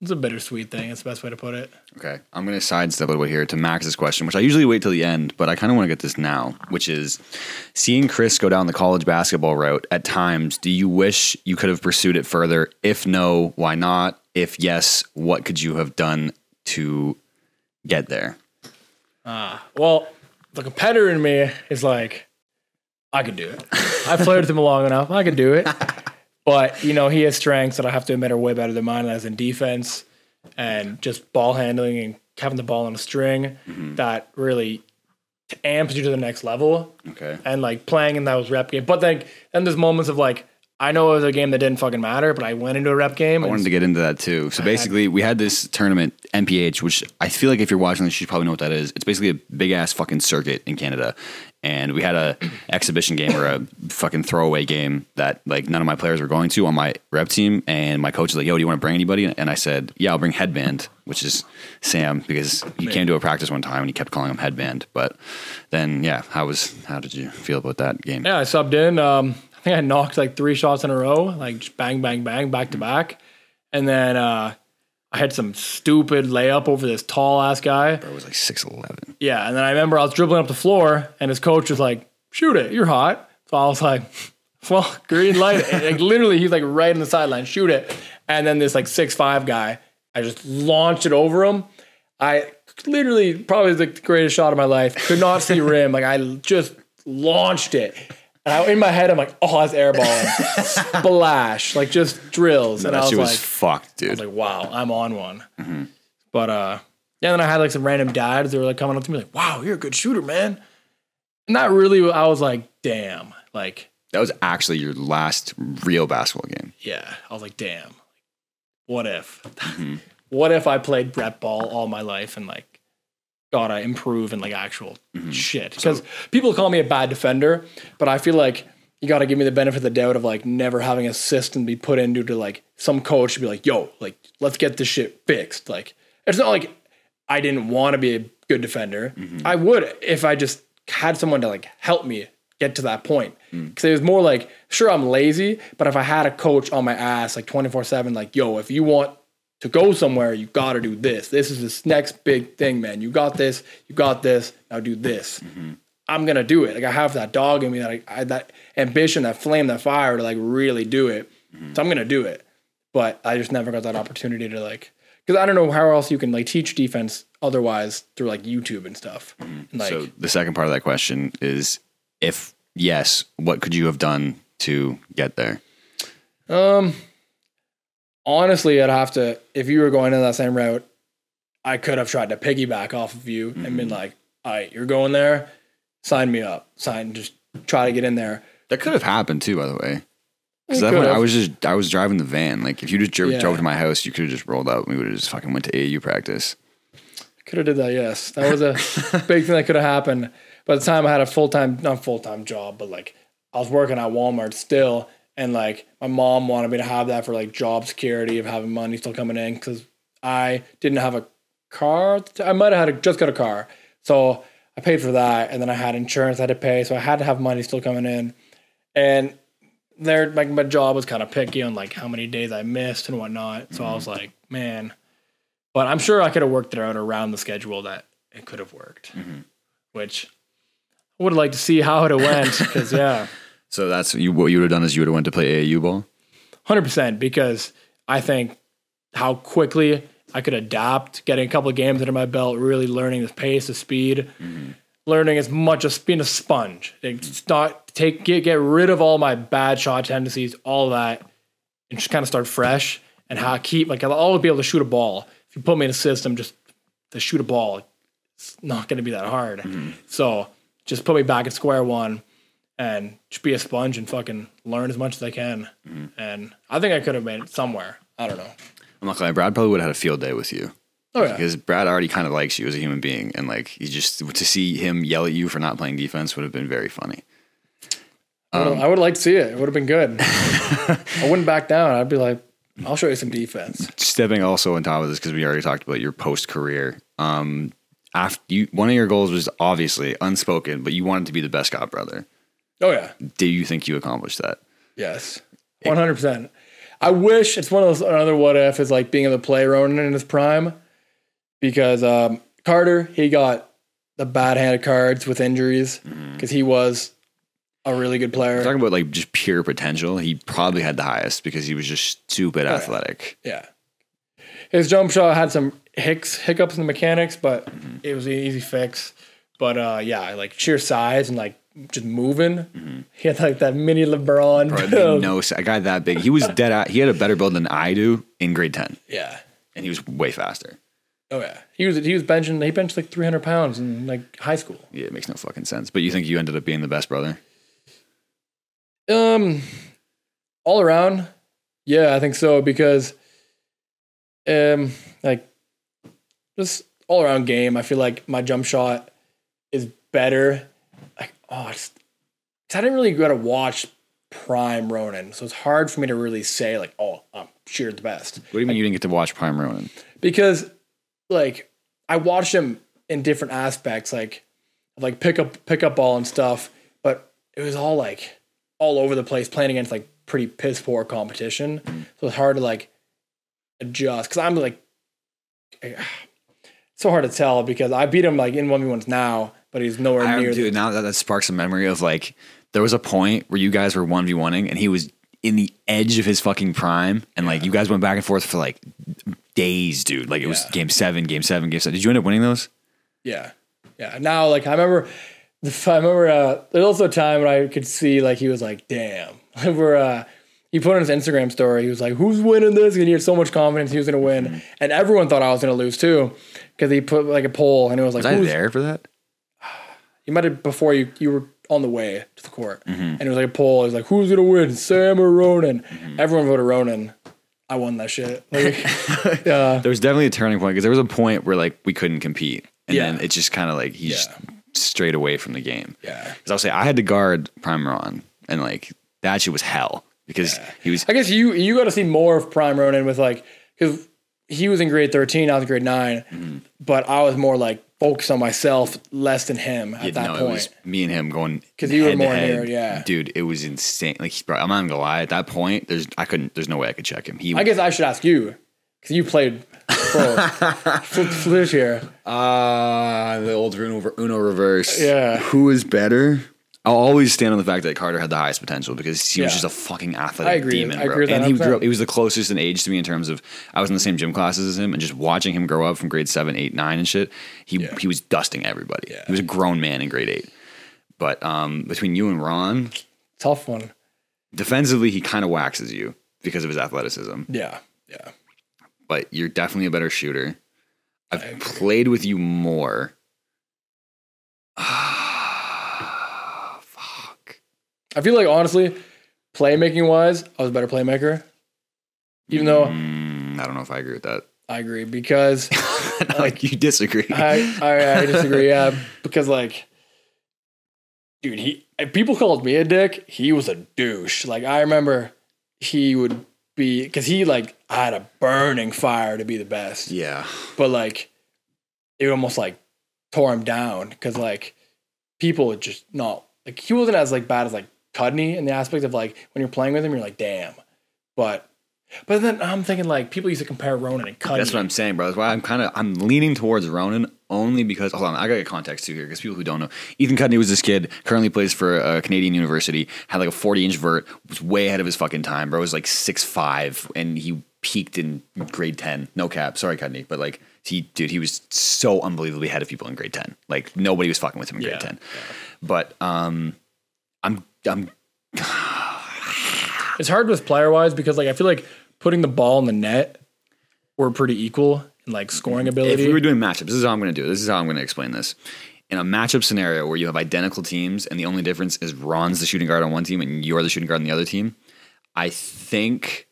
It's a bittersweet thing. It's the best way to put it.
Okay, I'm going to sidestep a little bit here to Max's question, which I usually wait till the end, but I kind of want to get this now, which is seeing Chris go down the college basketball route at times. Do you wish you could have pursued it further? If no, why not? If yes, what could you have done to get there?
Well, the competitor in me is like, I could do it. I played with him long enough. I could do it. But, you know, he has strengths that I have to admit are way better than mine as in defense and just ball handling and having the ball on a string mm-hmm. that really amps you to the next level.
Okay.
And like playing in those rep game. But then, then there's moments of like, I know it was a game that didn't fucking matter, but I went into a rep game.
I wanted to get into that too. So basically, we had this tournament, MPH, which I feel like if you're watching this, you probably know what that is. It's basically a big ass fucking circuit in Canada. And we had a exhibition game or a fucking throwaway game that like none of my players were going to on my rep team. And my coach was like, "Yo, do you want to bring anybody?" And I said, "Yeah, I'll bring Headband, which is Sam, because he came to a practice one time and he kept calling him Headband." But then, yeah, how was how did you feel about that game?
Yeah, I subbed in. Um, I think I knocked like three shots in a row, like just bang, bang, bang, back to back. And then uh, I had some stupid layup over this tall ass guy.
It was like six eleven.
Yeah, and then I remember I was dribbling up the floor, and his coach was like, "Shoot it, you're hot." So I was like, "Well, green light." And, like literally, he's like right in the sideline, shoot it. And then this like six five guy, I just launched it over him. I literally probably the greatest shot of my life. Could not see rim. Like I just launched it. And I, in my head, I'm like, oh, that's airballing. Splash. Like just drills. and I
that
was
shit was
like,
fucked, dude.
I was like, wow, I'm on one. But uh, yeah, then I had like some random dads that were like coming up to me like, wow, you're a good shooter, man. And that really, I was like, damn, like,
that was actually your last real basketball game.
yeah, I was like, damn, what if, what if I played rep ball all my life and like gotta improve in like actual mm-hmm. shit? Because people call me a bad defender, but I feel like you got to give me the benefit of the doubt of like never having a system be put into to like some coach to be like, yo, like let's get this shit fixed. Like it's not like I didn't want to be a good defender. Mm-hmm. I would if I just had someone to like help me get to that point. Mm. Because it was more like, sure, I'm lazy, but if I had a coach on my ass like 24 seven, like, yo, if you want to go somewhere, you got to do this. This is this next big thing, man. You got this. You got this. Now do this. Mm-hmm. I'm gonna do it. Like I have that dog in me, that I, I that ambition, that flame, that fire to like really do it. Mm-hmm. So I'm gonna do it. But I just never got that opportunity to like, because I don't know how else you can like teach defense otherwise through like YouTube and stuff. And, like,
so the second part of that question is if yes, what could you have done to get there?
Um, honestly, I'd have to if you were going in that same route, I could have tried to piggyback off of you and been mm-hmm. like, "All right, you're going there, sign me up, sign, just try to get in there."
That could have happened too, by the way. Because that I was just I was driving the van. Like if you just drove,
Yeah.
drove to my house, you could have just rolled up. and We would have just fucking went to AAU practice.
Could have did that, yes. That was a big thing that could have happened. By the time I had a full time, not full time job, but like I was working at Walmart still, and like my mom wanted me to have that for like job security of having money still coming in because I didn't have a car. at the ti- I might have had a, just got a car, so I paid for that, and then I had insurance I had to pay, so I had to have money still coming in, and there like my job was kind of picky on like how many days I missed and whatnot. So I was mm-hmm. like, man. But I'm sure I could have worked it out around the schedule that it could have worked, mm-hmm. which I would have liked to see how it went. Because yeah,
So that's you. What you would have done is you would have went to play AAU ball.
hundred percent. Because I think how quickly I could adapt, getting a couple of games under my belt, really learning the pace, the speed, mm-hmm. learning as much as being a sponge. It's not take get get rid of all my bad shot tendencies, all that, and just kind of start fresh. And how I keep like I'll always be able to shoot a ball. If you put me in a system, just to shoot a ball, it's not going to be that hard. Mm-hmm. So just put me back at square one and just be a sponge and fucking learn as much as I can. And I think I could have made it somewhere. I don't know.
I'm not gonna lie, Brad probably would have had a field day with you
Oh yeah,
because Brad already kind of likes you as a human being, and like he just to see him yell at you for not playing defense would have been very funny.
I would- I would like to see it. It would have been good. I wouldn't back down. I'd be like, I'll show you some defense.
stepping also on top of this because we already talked about your post career. Um, after you, one of your goals was obviously unspoken, but you wanted to be the best god brother.
Oh yeah,
Do you think you accomplished that?
yes, one hundred percent. I wish it's one of those another what if is like being able to play Ronan in his prime because um, Carter he got the bad hand of cards with injuries because he was a really good player.
Talking about like just pure potential, he probably had the highest because he was just stupid athletic.
Yeah. His jump shot had some hicks, hiccups in the mechanics, but it was an easy fix. But uh, yeah, like sheer size and like just moving. He had like that mini LeBron.
Bro, it
build.
made no. A guy that big, he was dead. At, he had a better build than I do in grade ten,
Yeah.
and he was way faster.
Oh yeah. He was he was benching. He benched like 300 pounds in like high school.
Yeah, it makes no fucking sense. But you think you ended up being the best brother?
Um, all around, yeah, I think so because, um, like, just all around game. I feel like my jump shot is better. Like, oh, it's, I didn't really go to watch prime Ronan, so it's hard for me to really say like, oh, um, I'm sure the best
What do you mean you didn't get to watch Prime Ronan?
because, like, I watched him in different aspects, like, like pick up pick up ball and stuff, but it was all like all over the place, playing against like pretty piss poor competition. Mm-hmm. So it's hard to like adjust because I'm like it's so hard to tell because I beat him like in one v ones now, but he's nowhere
I,
near.
dude,
the,
now that that sparks a memory of like there was a point where you guys were one v oneing, and he was in the edge of his fucking prime, and like you guys went back and forth for like days, dude. Like it was
Yeah.
game seven, game seven, game seven. Did you end up winning those?
yeah, yeah. Now like I remember, I remember uh, there's also a time when I could see like he was like, damn, where uh, he put on his Instagram story, he was like, who's winning this? And he had so much confidence he was gonna win,
Mm-hmm.
and everyone thought I was gonna lose too because he put like a poll and it was like,
Was I
who's
there for that?
You might have before you you were on the way to the court,
Mm-hmm.
and it was like a poll. It was like, "Who's gonna win, Sam or Ronan?" Everyone voted Ronan. I won that shit. Like, uh,
There was definitely a turning point because there was a point where like we couldn't compete, and
Yeah.
then it just kind of like he just strayed away from the game.
yeah.
Because I'll say I had to guard Prime Ron, and like that shit was hell because he was
I guess you you got to see more of Prime Ronan with like because he was in grade thirteen, I was in grade 9
Mm-hmm.
but I was more like focused on myself, less than him at
Yeah,
that
no, it
point.
was me and him going
'Cause you were
head to
more
head.
near, yeah.
dude. It was insane. Like, bro, I'm not gonna lie. At that point, there's I couldn't. There's no way I could check him. He,
I guess I should ask you because you played pro. Flip flip here.
ah, the old Uno, Uno reverse.
Yeah.
who is better? I'll always stand on the fact that Carter had the highest potential because he was
Yeah.
just a fucking athletic
I agree.
demon,
I
bro.
agree with
and
that
he grew
100%.
up. He was the closest in age to me in terms of I was in the same gym classes as him, and just watching him grow up from grade seven, eight, nine, and shit. He he was dusting everybody. He was a grown man in grade eight. But um, between you and Ron,
Tough one.
defensively he kind of waxes you because of his athleticism
Yeah. Yeah.
but you're definitely a better shooter i've played with you more
I feel like honestly, playmaking wise, I was a better playmaker. Even though
Mm, i don't know if i agree with that
I agree because
like you disagree
I, I I disagree. Yeah, because like, dude, he if people called me a dick. He was a douche. Like I remember, he would be because he like had a burning fire to be the best.
yeah
but like it almost like tore him down because like people would just not like he wasn't as like bad as like Cudney in the aspect of like when you're playing with him you're like damn. But but then I'm thinking like people used to compare Ronan and Cudney.
That's what i'm saying bro. That's why i'm kind of i'm leaning towards ronan only because hold on i gotta get context too here because people who don't know. Ethan cudney was this kid currently plays for a canadian university had like a 40 inch vert was way ahead of his fucking time bro. Was like six five and he peaked in grade 10 no cap. Sorry cudney but like he dude he was so unbelievably ahead of people in grade 10 like nobody was fucking with him in grade
Yeah.
10 but um i'm i'm
it's hard with player wise because like I feel like putting the ball in the net were pretty equal in like scoring ability.
if we were doing matchups, this is how I'm going to do it. This is how I'm going to explain this. In a matchup scenario where you have identical teams and the only difference is Ron's the shooting guard on one team and you're the shooting guard on the other team, I think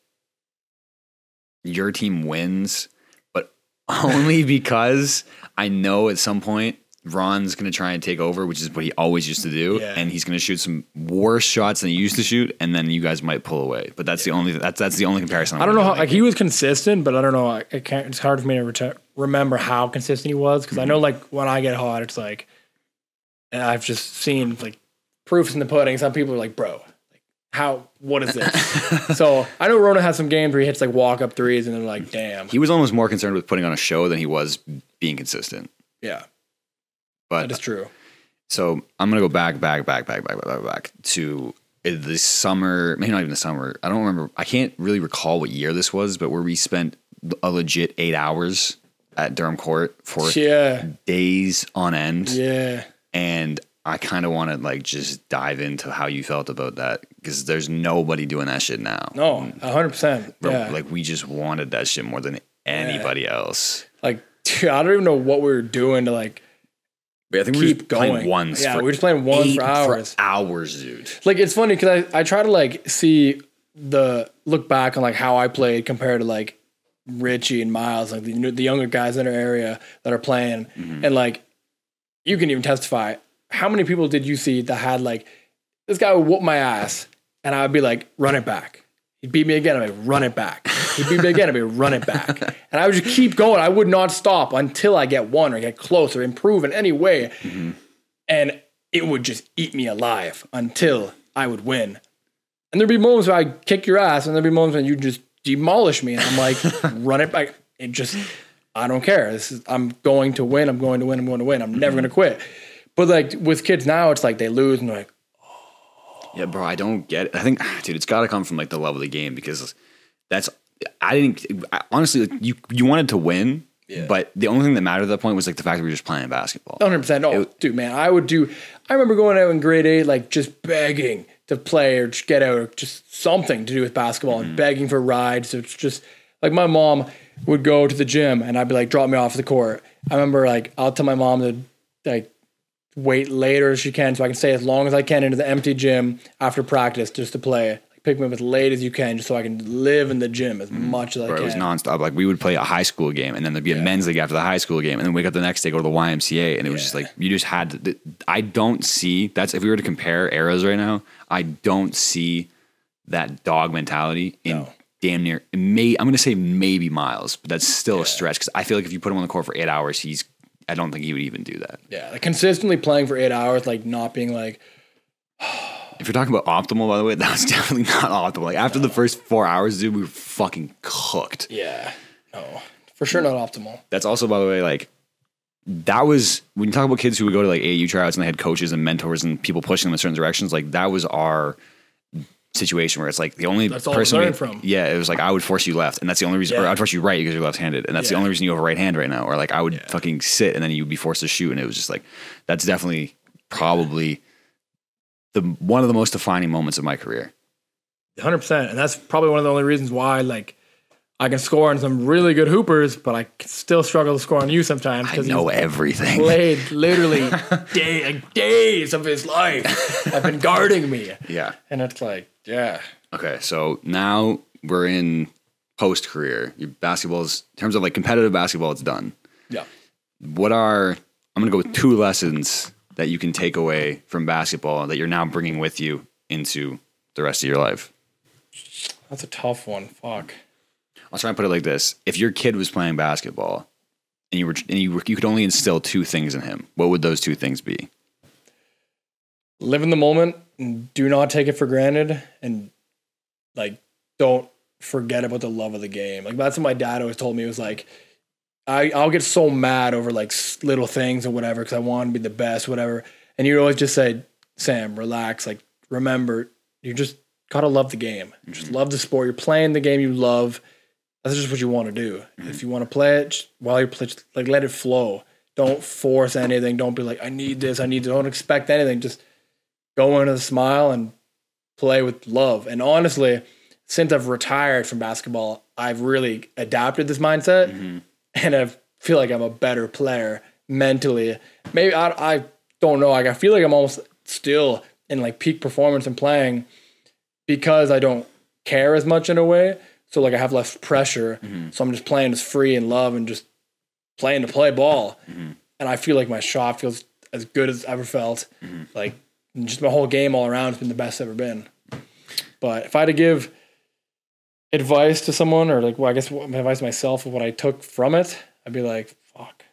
your team wins, but only because I know at some point Ron's going to try and take over, which is what he always used to do,
Yeah.
and he's going to shoot some worse shots than he used to shoot, and then you guys might pull away. But that's the only that's that's the only comparison. I'm
I don't know how like he was consistent, but I don't know. I, I can't. It's hard for me to reta- remember how consistent he was because I know mm-hmm. like when I get hot, it's like, and I've just seen like proofs in the pudding. Some people are like, "Bro, like how what is this? so I know Rona has some games where he hits like walk up threes and they're like, mm. damn.
He was almost more concerned with putting on a show than he was being consistent.
Yeah,
But
that is true.
So I'm gonna go back, back, back, back, back, back, back to the summer. Maybe not even the summer. I don't remember. I can't really recall what year this was, but where we spent a legit eight hours at Durham Court for
Yeah,
days on end,
yeah.
and I kind of want to like just dive into how you felt about that because there's nobody doing that shit now.
No, a hundred percent. Yeah, like,
like we just wanted that shit more than anybody else.
dude, I don't even know what we were doing to like
I think we were
keep
just playing
going.
ones.
Yeah,
for
we were just playing ones for hours.
hours, dude.
like it's funny because I, I try to like see the look back on like how I played compared to like Richie and Miles, like the, the younger guys in our area that are playing, mm-hmm. and like you can even testify. How many people did you see that had like this guy would whoop my ass, and I would be like, run it back. He'd beat me again. I'd be run it back. He'd beat me again. I'd be run it back. And I would just keep going. I would not stop until I get one or get close or improve in any way. Mm-hmm. And it would just eat me alive until I would win. And there'd be moments where I'd kick your ass, and there'd be moments when you just demolish me. And I'm like, run it back. It just, I don't care. This is, I'm going to win. I'm going to win. I'm going to win. I'm never mm-hmm. going to quit. But like with kids now, it's like they lose and they're like,
Yeah, bro, I don't get it. I think, dude, it's got to come from like the love of the game because that's. I didn't I, honestly. Like, you you wanted to win, but the only thing that mattered at that point was like the fact that we were just playing basketball.
100%. No, dude, man, I would do. I remember going out in grade eight, like just begging to play or just get out or just something to do with basketball and mm-hmm. begging for rides. So it's just like my mom would go to the gym and I'd be like, drop me off the court. I remember like, I'll tell my mom to like wait later as she can so I can stay as long as I can into the empty gym after practice just to play. Pick me up as late as you can just so I can live in the gym as mm-hmm. much as I
Bro,
can.
it was nonstop. Like we would play a high school game, and then there'd be a men's league after the high school game, and then wake up the next day, go to the YMCA, and it was just like you just had. To, I don't see that's if we were to compare eras right now. I don't see that dog mentality in
No.
damn near. May I'm going to say maybe Miles, but that's still a stretch because I feel like if you put him on the court for eight hours, he's. I don't think he would even do that.
yeah, like consistently playing for eight hours, like not being like,
If you're talking about optimal, by the way, that was definitely not optimal. Like after the first four hours, dude, we were fucking cooked.
yeah, no, for sure not optimal.
That's also, by the way, like that was when you talk about kids who would go to like AAU tryouts and they had coaches and mentors and people pushing them in certain directions. Like that was our situation where it's like the only
That's all
person
from.
Yeah, it was like I would force you left, and that's the only reason. Or I'd force you right because you're left-handed, and that's the only reason you have a right hand right now. Or like I would fucking sit and then you'd be forced to shoot, and it was just like that's definitely probably the one of the most defining moments of my career.
Hundred percent, and that's probably one of the only reasons why like I can score on some really good hoopers, but I still struggle to score on you sometimes
I know everything.
played literally day, like days of his life. have been guarding me,
Yeah.
and it's like, yeah,
Okay, so now we're in post career. Your basketball's in terms of like competitive basketball, it's done.
yeah.
What are I'm gonna go with two lessons that you can take away from basketball that you're now bringing with you into the rest of your life.
That's a tough one. Fuck.
I'll try and put it like this: If your kid was playing basketball and you were and you were, you could only instill two things in him, what would those two things be?
Live in the moment and do not take it for granted, and like don't forget about the love of the game. Like that's what my dad always told me. It was like. I, I'll get so mad over like little things or whatever because I want to be the best, whatever. And you always just say, Sam, relax. Like, remember, you just gotta love the game. Just love the sport. You're playing the game you love. That's just what you want to do. Mm-hmm. If you want to play it, while you're playing, like let it flow. Don't force anything. Don't be like, I need this. I need. To. Don't expect anything. Just go into the smile and play with love. And honestly, since I've retired from basketball, I've really adapted this mindset mm-hmm. and I feel like I'm a better player mentally. Maybe I, I don't know. Like I feel like I'm almost still in like peak performance and playing because I don't care as much in a way. So like I have less pressure. Mm-hmm. So I'm just playing as free and love and just playing to play ball. Mm-hmm. And I feel like my shot feels as good as ever felt. Mm-hmm. Like just my whole game all around has been the best ever been. But if I had to give advice to someone, or like, well, I guess my advice to myself of what I took from it, I'd be like, fuck,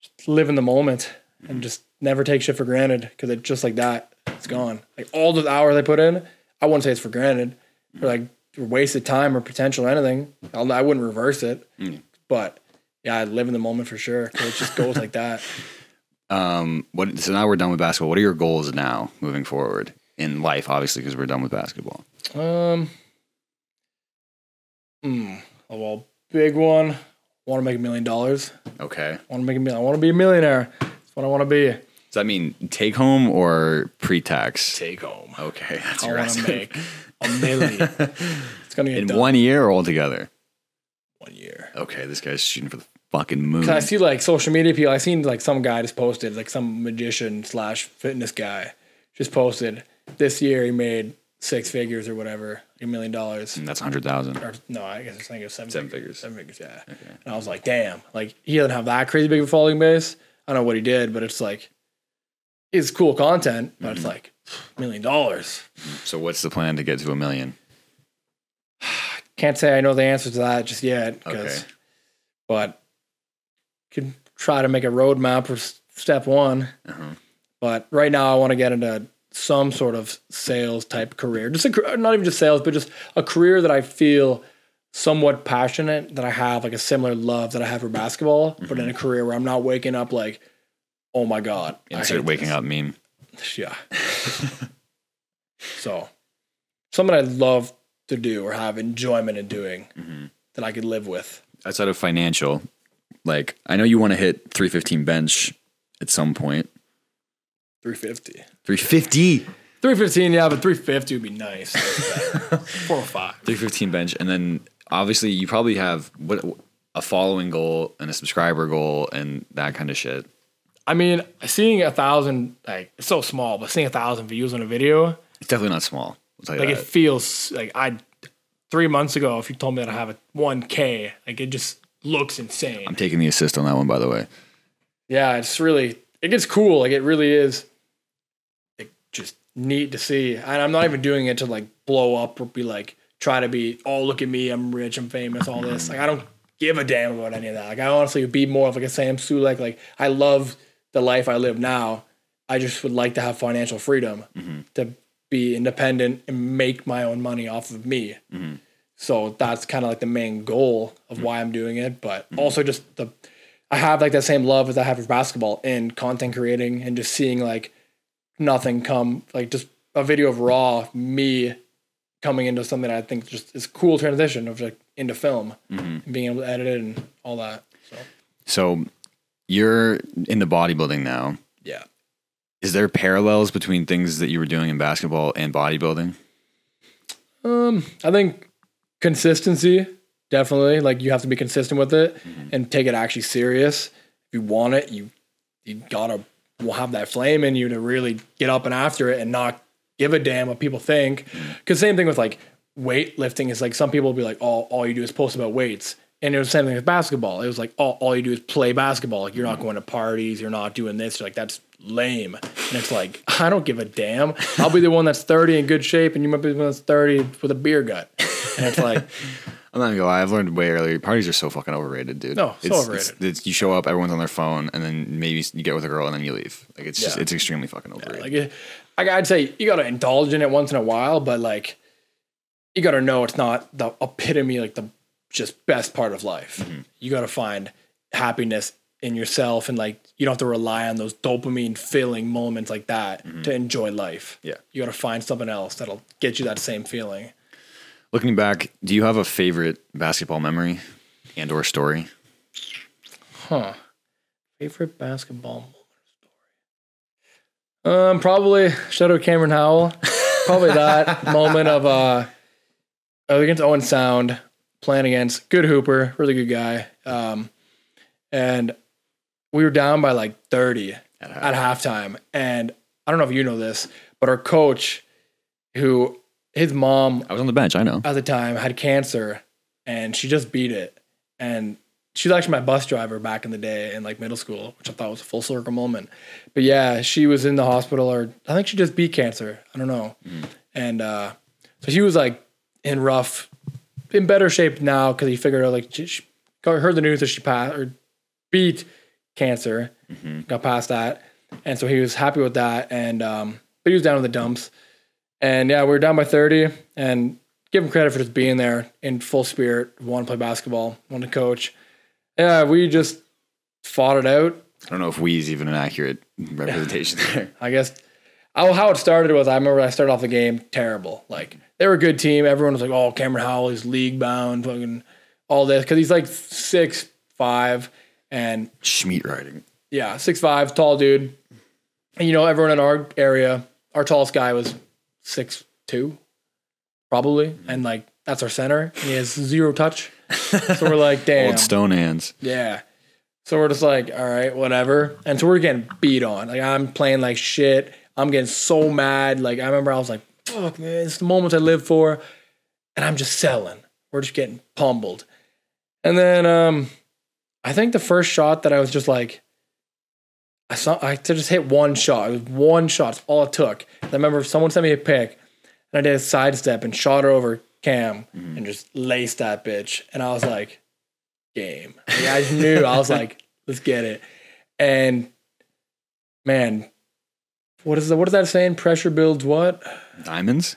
just live in the moment and just never take shit for granted because it just like that, it's gone. Like all those hours I put in, I wouldn't say it's for granted or like wasted time or potential or anything. I'll, I wouldn't reverse it, but yeah, I live in the moment for sure. it just goes like that.
Um, what? So now we're done with basketball. What are your goals now moving forward in life? Obviously, because we're done with basketball.
Um, hmm, oh, well, big one. Want to make a million dollars.
Okay.
Want to make a million. I want to be a millionaire. That's what I want to be.
Does that mean take home or pre-tax?
Take home.
Okay, that's
I want to make a million. It's gonna get
in
done
one year or altogether.
one year.
Okay, this guy's shooting for the fucking moon.
Cause I see like social media people. I seen like some guy just posted like some magician slash fitness guy just posted this year he made six figures or whatever, a million dollars.
And that's a hundred thousand.
Or no, I guess I think it's seven,
Seven
figures.
figures.
Seven figures, yeah. And I was like, damn, like he doesn't have that crazy big of a following base. I don't know what he did, but it's like it's cool content, but
Mm-hmm.
it's like million dollars.
So what's the plan to get to a million?
Can't say I know the answer to that just yet,
Okay.
but could try to make a roadmap for step one.
Uh-huh.
But right now, I want to get into some sort of sales type career. Just a, not even just sales, but just a career that I feel somewhat passionate that I have like a similar love that I have for basketball, but in a career where I'm not waking up like, oh my god,
Insert waking
this.
up meme.
Yeah. so, something I love to do or have enjoyment in doing
Mm-hmm.
that I could live with.
Outside of financial, like I know you want to hit three fifteen bench at some point.
350.
Three fifty.
315, yeah, but 350 would be nice. 405.
315 bench and then obviously you probably have what a following goal and a subscriber goal and that kind of shit
I mean, seeing a thousand, like, it's so small, but seeing a thousand views on a video,
it's definitely not small I'll tell you
like, it feels like I, three months ago, if you told me that I have a 1K, like, it just looks insane.
i'm taking the assist on that one by the way
yeah, it's really, it gets cool. Like, it really is like, just neat to see. And I'm not even doing it to, like, blow up or be like, try to be, oh, look at me, I'm rich, I'm famous, all this. Like, I don't give a damn about any of that. Like, I honestly would be more of like a Sam Sulek. Like, I love the life I live now. I just would like to have financial freedom mm-hmm. to be independent and make my own money off of me. Mm-hmm. So that's kind of like the main goal of mm. why I'm doing it. But mm-hmm. also just the, I have like that same love as I have for basketball and content creating and just seeing like nothing come like just a video of raw me coming into something that I think just is cool transition of like into film and being able to edit it and all that. So
so you're into bodybuilding now
yeah.
is there parallels between things that you were doing in basketball and bodybuilding
Um, I think consistency definitely. Like you have to be consistent with it and take it actually serious. If you want it, you you gotta will have that flame in you to really get up and after it and not give a damn what people think. Because same thing with like weightlifting is like some people will be like, oh, all you do is post about weights. And it was the same thing with basketball. It was like, all, all you do is play basketball. Like, you're not mm-hmm. going to parties. You're not doing this. You're like, that's lame. And it's like, I don't give a damn. I'll be the one that's 30 in good shape, and you might be the one that's 30 with a beer gut. And it's like,
I'm not gonna go lie. I've learned way earlier. Parties are so fucking overrated, dude.
No, so
it's,
overrated.
It's, it's- you show up, everyone's on their phone, and then maybe you get with a girl, and then you leave. Like it's just it's extremely fucking overrated.
like, like I'd say you got to indulge in it once in a while, but like, you got to know it's not the epitome, like the just best part of life. You got to find happiness in yourself, and like, you don't have to rely on those dopamine filling moments like that to enjoy life.
Yeah.
You got to find something else that'll get you that same feeling.
Looking back, do you have a favorite basketball memory and or story?
Huh. Favorite basketball moment story. Um, probably out Cameron Howell. Probably that moment of uh uh, against Owen Sound, playing against good hooper, really good guy. Um, and we were down by like 30 at, halftime. And I don't know if you know this, but our coach, who his mom
I was on the bench. I know.
at the time had cancer and she just beat it. And she was actually my bus driver back in the day in like middle school, which I thought was a full circle moment. But yeah, she was in the hospital or I think she just beat cancer. I don't know. And uh, so she was like in rough, in better shape now because he figured out like she, she heard the news that she passed or beat cancer, got past that. And so he was happy with that. And, um, but he was down in the dumps. And yeah, we were down by 30 and give him credit for just being there in full spirit, want to play basketball, want to coach. Yeah, we just fought it out.
I don't know if we is even an accurate representation there.
I guess how how it started was I remember I started off the game terrible. Like they were a good team. Everyone was like, "Oh, Cameron Howell is league bound, fucking all this," because he's like six five and
Schmeat riding.
yeah, six five, tall dude. And you know, everyone in our area, our tallest guy was six two, probably, mm-hmm. and like that's our center. And he has zero touch. so we're like, damn,
Old stone hands.
yeah. So we're just like, all right, whatever. And so we're getting beat on. Like I'm playing like shit. I'm getting so mad. Like I remember I was like, fuck man, it's the moments I live for. And I'm just selling. We're just getting pummeled. And then um I think the first shot that I was just like I saw I just hit one shot. It was one shot. That's all it took. I remember someone sent me a pic and I did a sidestep and shot her over Cam and just laced that bitch. And I was like, game. Like, I knew. I was like, let's get it. And man, what is the what is that saying? Pressure builds what?
Diamonds?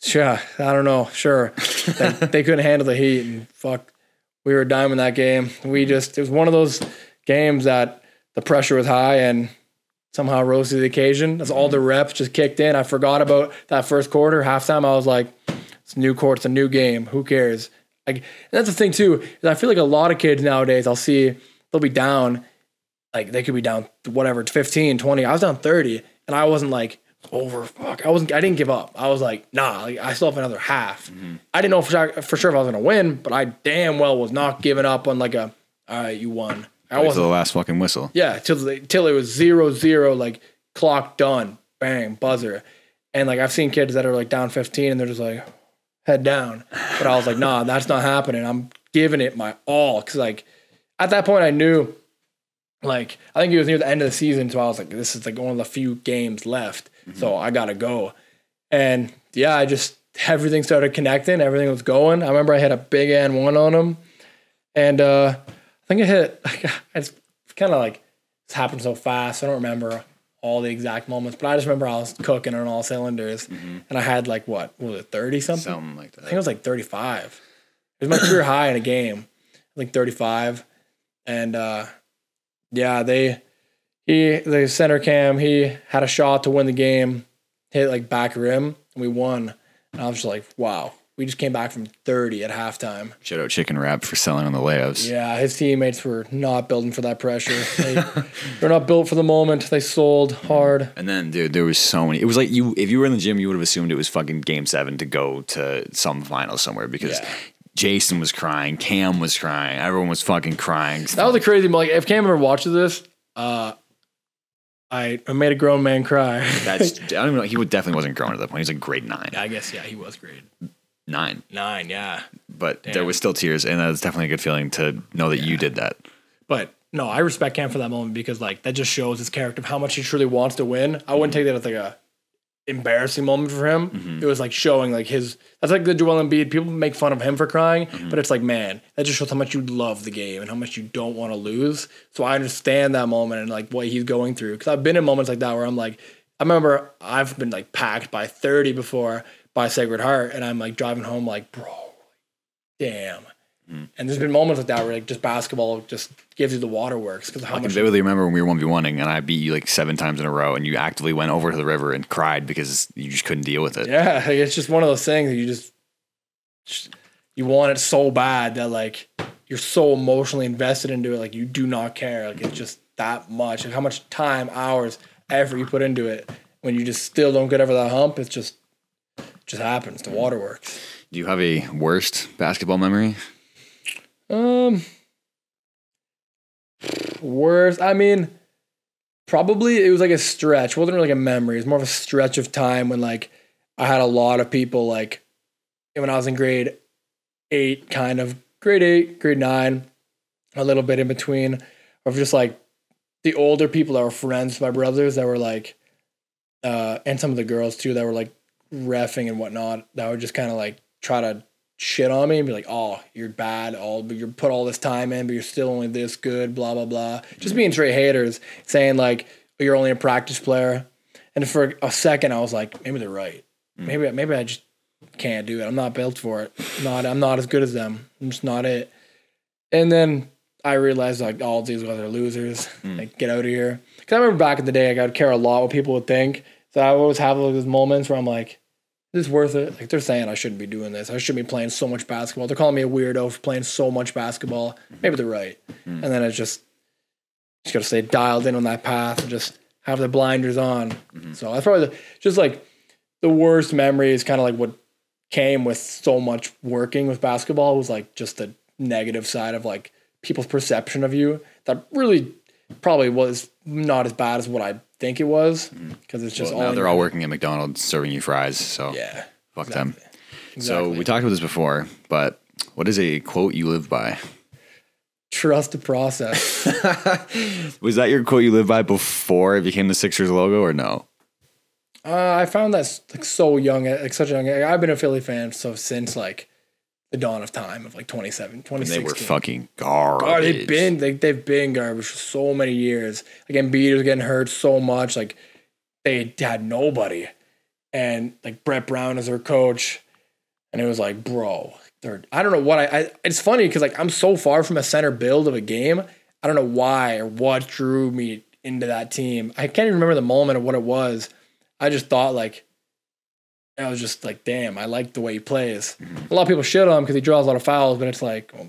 Sure, I don't know. Sure, they, they couldn't handle the heat, and fuck, we were diamond that game. We just it was one of those games that the pressure was high and somehow rose to the occasion. That's all the reps just kicked in. I forgot about that first quarter. Halftime, I was like, it's a new court, it's a new game. Who cares? Like, and that's the thing too. Is I feel like a lot of kids nowadays, I'll see they'll be down, like they could be down whatever 15, 20. I was down 30, and I wasn't like over. Fuck, I wasn't. I didn't give up. I was like, nah. Like, I still have another half. Mm-hmm. I didn't know for sure, for sure if I was gonna win, but I damn well was not giving up on like a. All right, you won. I wasn't.
the last fucking whistle.
Yeah, till the, till it was zero zero, like clock done, bang buzzer, and like I've seen kids that are like down fifteen and they're just like head down, but I was like, nah, that's not happening. I'm giving it my all because like at that point I knew, like I think it was near the end of the season, so I was like, this is like one of the few games left, so I gotta go, and yeah, I just everything started connecting, everything was going. I remember I had a big and one on him, and uh I think it hit. It's kind of like it's happened so fast. I don't remember all the exact moments, but I just remember I was cooking on all cylinders, and I had like what what was it thirty something?
Something like that.
I think it was like thirty five. It was my career high in a game, like thirty five, and uh, yeah, they he the center cam he had a shot to win the game, hit like back rim, and we won. And I was just like, wow, we just came back from thirty at halftime.
Shout out Chicken Wrap for selling on the layups.
Yeah, his teammates were not building for that pressure. They, they're not built for the moment. They sold hard.
And then, dude, there was so many. It was like you, if you were in the gym, you would have assumed it was fucking game seven to go to some final somewhere because
Yeah.
Jason was crying, Cam was crying, everyone was fucking crying.
That was a crazy. Like, if Cam ever watches this, uh, I, I made a grown man cry.
That's, I don't even know. He would definitely wasn't grown at that point. He was like grade nine,
I guess yeah, he was grade
nine,
nine. Yeah,
but there was still tears, and that's definitely a good feeling to know that you did that.
but no, I respect Cam for that moment because like that just shows his character of how much he truly wants to win. I wouldn't take that as like a embarrassing moment for him. Mm-hmm. It was like showing like his. That's like the Joel Embiid. People make fun of him for crying, mm-hmm. but it's like man, that just shows how much you love the game and how much you don't want to lose. So I understand that moment and like what he's going through because I've been in moments like that where I'm like, I remember I've been like packed by 30 before by Sacred Heart, and I'm like driving home like, bro, damn. Mm. And there's been moments like that where like just basketball just gives you the waterworks because how
I can
much
vividly remember when we were one v oneing, and I beat you like seven times in a row, and you actively went over to the river and cried because you just couldn't deal with it.
Yeah, like, it's just one of those things that you just, just you want it so bad that like you're so emotionally invested into it, like you do not care. Like it's just that much. Like how much time, hours, effort you put into it. When you just still don't get over that hump, it's just just happens. The waterworks.
Do you have a worst basketball memory?
Um, worst. I mean, probably it was like a stretch. Wasn't really like a memory. It was more of a stretch of time when like I had a lot of people like when I was in grade eight, kind of grade eight, grade nine, a little bit in between, of just like the older people that were friends my brothers that were like, uh, and some of the girls too that were like refing and whatnot that would just kind of like try to shit on me and be like, "Oh, you're bad. All but you put all this time in, but you're still only this good." Blah blah blah. Just being straight haters, saying like, oh, "You're only a practice player." And for a second, I was like, maybe they're right. Mm. maybe maybe I just can't do it. I'm not built for it. Not I'm not as good as them. I'm just not it. And then I realized like all these guys are losers. Mm. Like get out of here. Because I remember back in the day, like, I'd care a lot what people would think. So I always have like, those moments where I'm like, is worth it? Like they're saying I shouldn't be doing this. I shouldn't be playing so much basketball. They're calling me a weirdo for playing so much basketball. Mm-hmm. Maybe they're right. Mm-hmm. And then it's just just gotta stay dialed in on that path and just have the blinders on. Mm-hmm. So that's probably the, just like the worst memory is kind of like what came with so much working with basketball was like just the negative side of like people's perception of you that really probably was not as bad as what I think it was because it's just
Well, now
all in
they're
your-
all working at McDonald's serving you fries. So
yeah
fuck them. So
Exactly.
we talked about this before, but what is a quote you live by?
trust the process.
Was that your quote you live by before it became the Sixers logo, or no?
Uh, I found that like so young, like such a young. I've been a Philly fan so since like the dawn of time of like 27,
And they were fucking garbage.
Oh, they've been they, they've been garbage for so many years. Like Embiid was getting hurt so much. Like they had nobody, and like Brett Brown as their coach, and it was like, bro, they're. I don't know what I. I it's funny because like I'm so far from a center build of a game. I don't know why or what drew me into that team. I can't even remember the moment of what it was. I just thought like. I was just like, damn, I like the way he plays. A lot of people shit on him because he draws a lot of fouls, but it's like, well,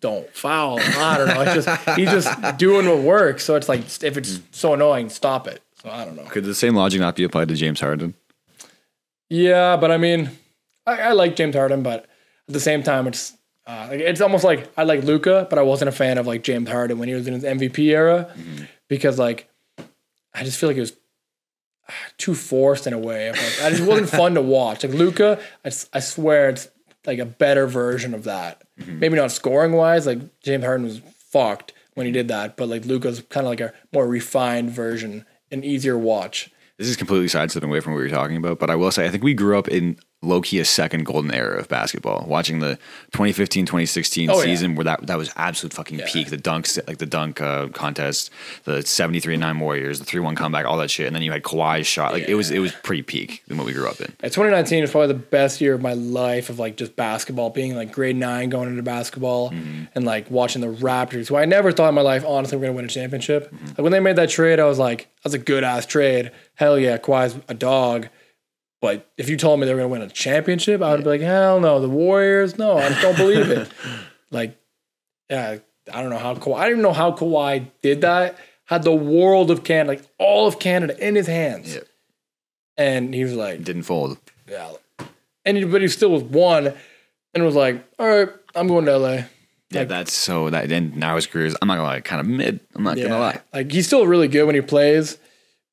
don't foul. him. I don't know. It's just he's just doing what works. So it's like if it's so annoying, stop it. So I don't know.
Could the same logic not be applied to James Harden?
Yeah, but I mean, I, I like James Harden, but at the same time, it's uh, it's almost like I like Luka, but I wasn't a fan of like James Harden when he was in his MVP era because like I just feel like it was too forced in a way. Like, I just wasn't fun to watch. Like Luka, I swear it's like a better version of that. Mm-hmm. Maybe not scoring wise. Like James Harden was fucked when he did that, but like Luka's kind of like a more refined version, an easier watch.
This is completely sidestepping away from what we were talking about, but I will say I think we grew up in low key a second golden era of basketball. Watching the 2015 2016
Oh, yeah.
season where that that was absolute fucking peak. The dunks, like the dunk uh, contest, the 73 9 Warriors, the 3 1 comeback, all that shit. And then you had Kawhi's shot. Like it was it was pretty peak than what we grew up in.
Yeah, 2019 is probably the best year of my life of like just basketball, being like grade nine going into basketball and like watching the Raptors, who I never thought in my life, honestly, were going to win a championship. Like when they made that trade, I was like, that's a good ass trade. Hell yeah, Kawhi's a dog. But if you told me they were going to win a championship, I would be like, hell no, the Warriors, no, I just don't believe it. Like, yeah, I don't know how Kawhi, I don't even know how Kawhi did that. Had the world of Canada, like all of Canada in his hands.
Yep.
And he was like,
Didn't fold.
yeah. And but he still was one and was like, all right, I'm going to LA.
Yeah, that's so that and now his career is I'm not gonna lie, kind of mid. I'm not gonna lie.
Like he's still really good when he plays,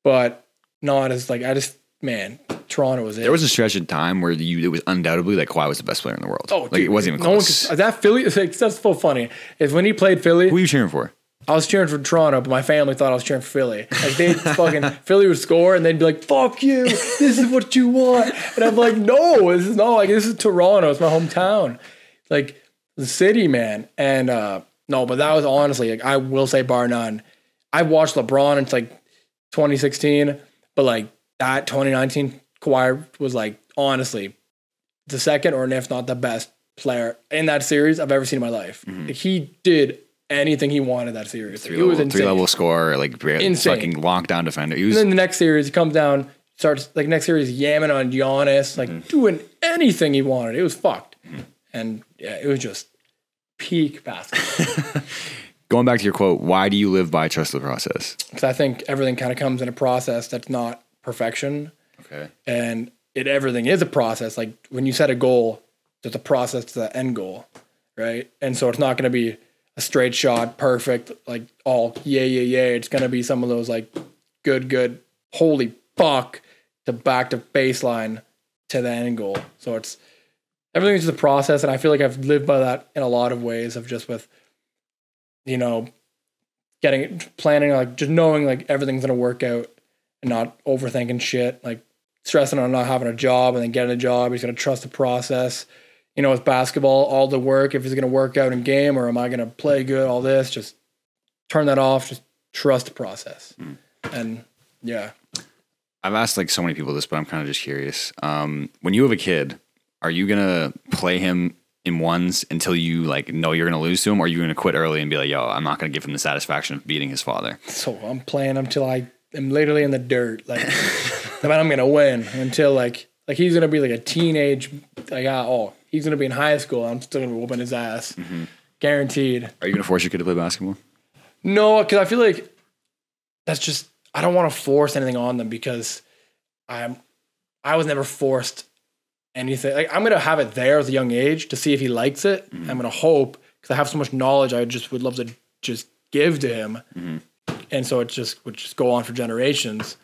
but not as like I just man, Toronto was it.
There was a stretch of time where you it was undoubtedly like Kawhi was the best player in the world.
oh,
like
dude,
it wasn't even
no one
close.
could- that Philly like, that's so funny. Is when he played Philly,
Who are you cheering for?
I was cheering for Toronto, but my family thought I was cheering for Philly. Like they fucking Philly would score and they'd be like, "Fuck you! This is what you want." And I'm like, "No, this is not like this is Toronto. It's my hometown, like the city, man." And uh no, but that was honestly like I will say bar none. I watched LeBron in like 2016, but like that 2019 Kawhi was like honestly the second or if not the best player in that series I've ever seen in my life. Like, he did anything he wanted that series.
Three
it was
level,
insane.
three level score, like
Insane.
fucking lockdown defender. He was
And then the next series, he comes down, starts like next series, yamming on Giannis, like
Mm-hmm.
doing anything he wanted. It was fucked, and yeah, it was just peak basketball.
going back to your quote. Why do you live by trust the process?
Because I think everything kind of comes in a process that's not perfection,
Okay.
and it everything is a process. Like when you set a goal, there's a process to the end goal, right? And so it's not going to be a straight shot, perfect, like all yeah, yeah, yeah. It's going to be some of those like good, good, holy fuck to back to baseline to the end goal. So it's everything's just a process, and I feel like I've lived by that in a lot of ways of just with, you know, getting planning like just knowing like everything's gonna work out and not overthinking shit, like stressing on not having a job and then getting a job. He's gonna trust the process. You know, with basketball, all the work, if he's gonna work out in game or am I gonna play good, all this, just turn that off, just trust the process. And yeah.
I've asked like so many people this, but I'm kind of just curious. Um, when you have a kid, are you gonna play him in ones until you like know you're gonna lose to him, or are you gonna quit early and be like, "Yo, I'm not gonna give him the satisfaction of beating his father"?
So I'm playing him until I am literally in the dirt. Like, I'm gonna win until like like he's gonna be like a teenage like oh he's gonna be in high school. I'm still gonna be whooping his ass, mm-hmm. guaranteed.
Are you gonna force your kid to play basketball?
No, because I feel like that's just I don't want to force anything on them because I'm I was never forced anything. Like I'm gonna have it there at a young age to see if he likes it. Mm-hmm. I'm gonna hope because I have so much knowledge. I just would love to just give to him, mm-hmm. And so it just would just go on for generations.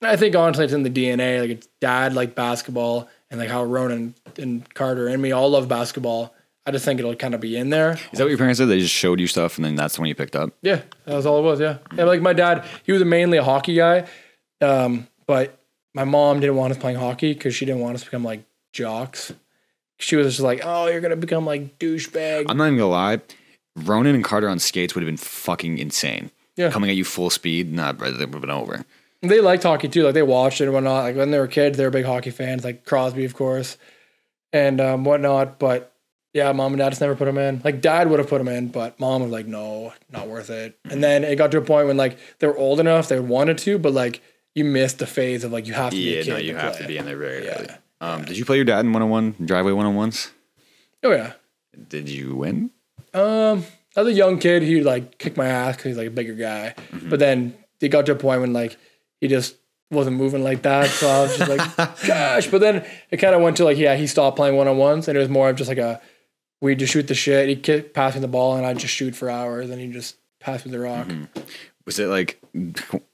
And I think honestly, it's in the DNA. Like it's dad like basketball, and like how Ronan and Carter and me all love basketball. I just think it'll kind of be in there.
Is that what your parents did? They just showed you stuff, and then that's the one you picked up.
Yeah, that was all it was. Yeah, yeah. Like my dad, he was mainly a hockey guy, um, but my mom didn't want us playing hockey because she didn't want us to become like jocks. She was just like, "Oh, you're gonna become like douchebag."
I'm not even gonna lie. Ronan and Carter on skates would have been fucking insane.
Yeah.
Coming at you full speed, nah, bro, they would been over.
they liked hockey too. Like they watched it and whatnot. Like when they were kids, they were big hockey fans, like Crosby, of course, and um, whatnot. But yeah, mom and dad just never put him in. Like dad would have put him in, but mom was like, "No, not worth it." And then it got to a point when like they were old enough, they wanted to, but like you missed the phase of like you have to be
Yeah,
a kid
no, you have
play.
to be in there very
Yeah.
early. Um, Did you play your dad in one on one driveway one on ones?
Oh yeah.
Did you win?
Um, as a young kid, he like kick my ass because he's like a bigger guy. Mm-hmm. But then it got to a point when like he just wasn't moving like that. So I was just like, gosh. But then it kind of went to like, yeah, he stopped playing one on ones, and it was more of just like a we just shoot the shit. He kick, pass me the ball, and I'd just shoot for hours, and he just pass me the rock. Mm-hmm.
Was it like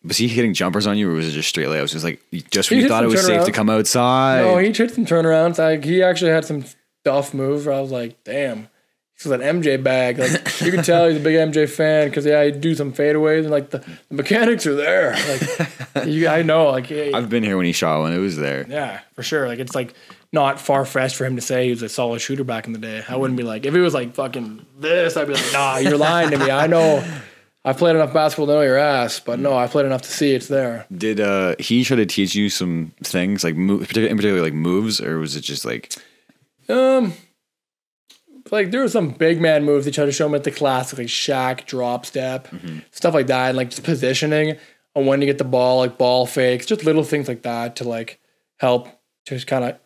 was he hitting jumpers on you, or was it just straight layups? It was like just when
He
you thought it was safe to come outside.
No, he tried some turnarounds. Like he actually had some stuff moves where I was like, damn. He's an MJ bag. Like you can tell he's a big MJ fan because yeah, he'd do some fadeaways and like the, the mechanics are there. Like you, I know, like yeah,
I've been here when he shot one. It was there.
yeah, for sure. Like it's like not far fetched for him to say he was a solid shooter back in the day. I wouldn't be like if it was like fucking this, I'd be like, nah, you're lying to me. I know. I've played enough basketball to know your ass, but no, I played enough to see it's there.
Did uh, he try to teach you some things like in particular like moves, or was it just like
Um, like there were some big man moves they tried to show him at the classic, like Shaq drop step, stuff like that, and like just positioning on when to get the ball, like ball fakes, just little things like that to like help just kind of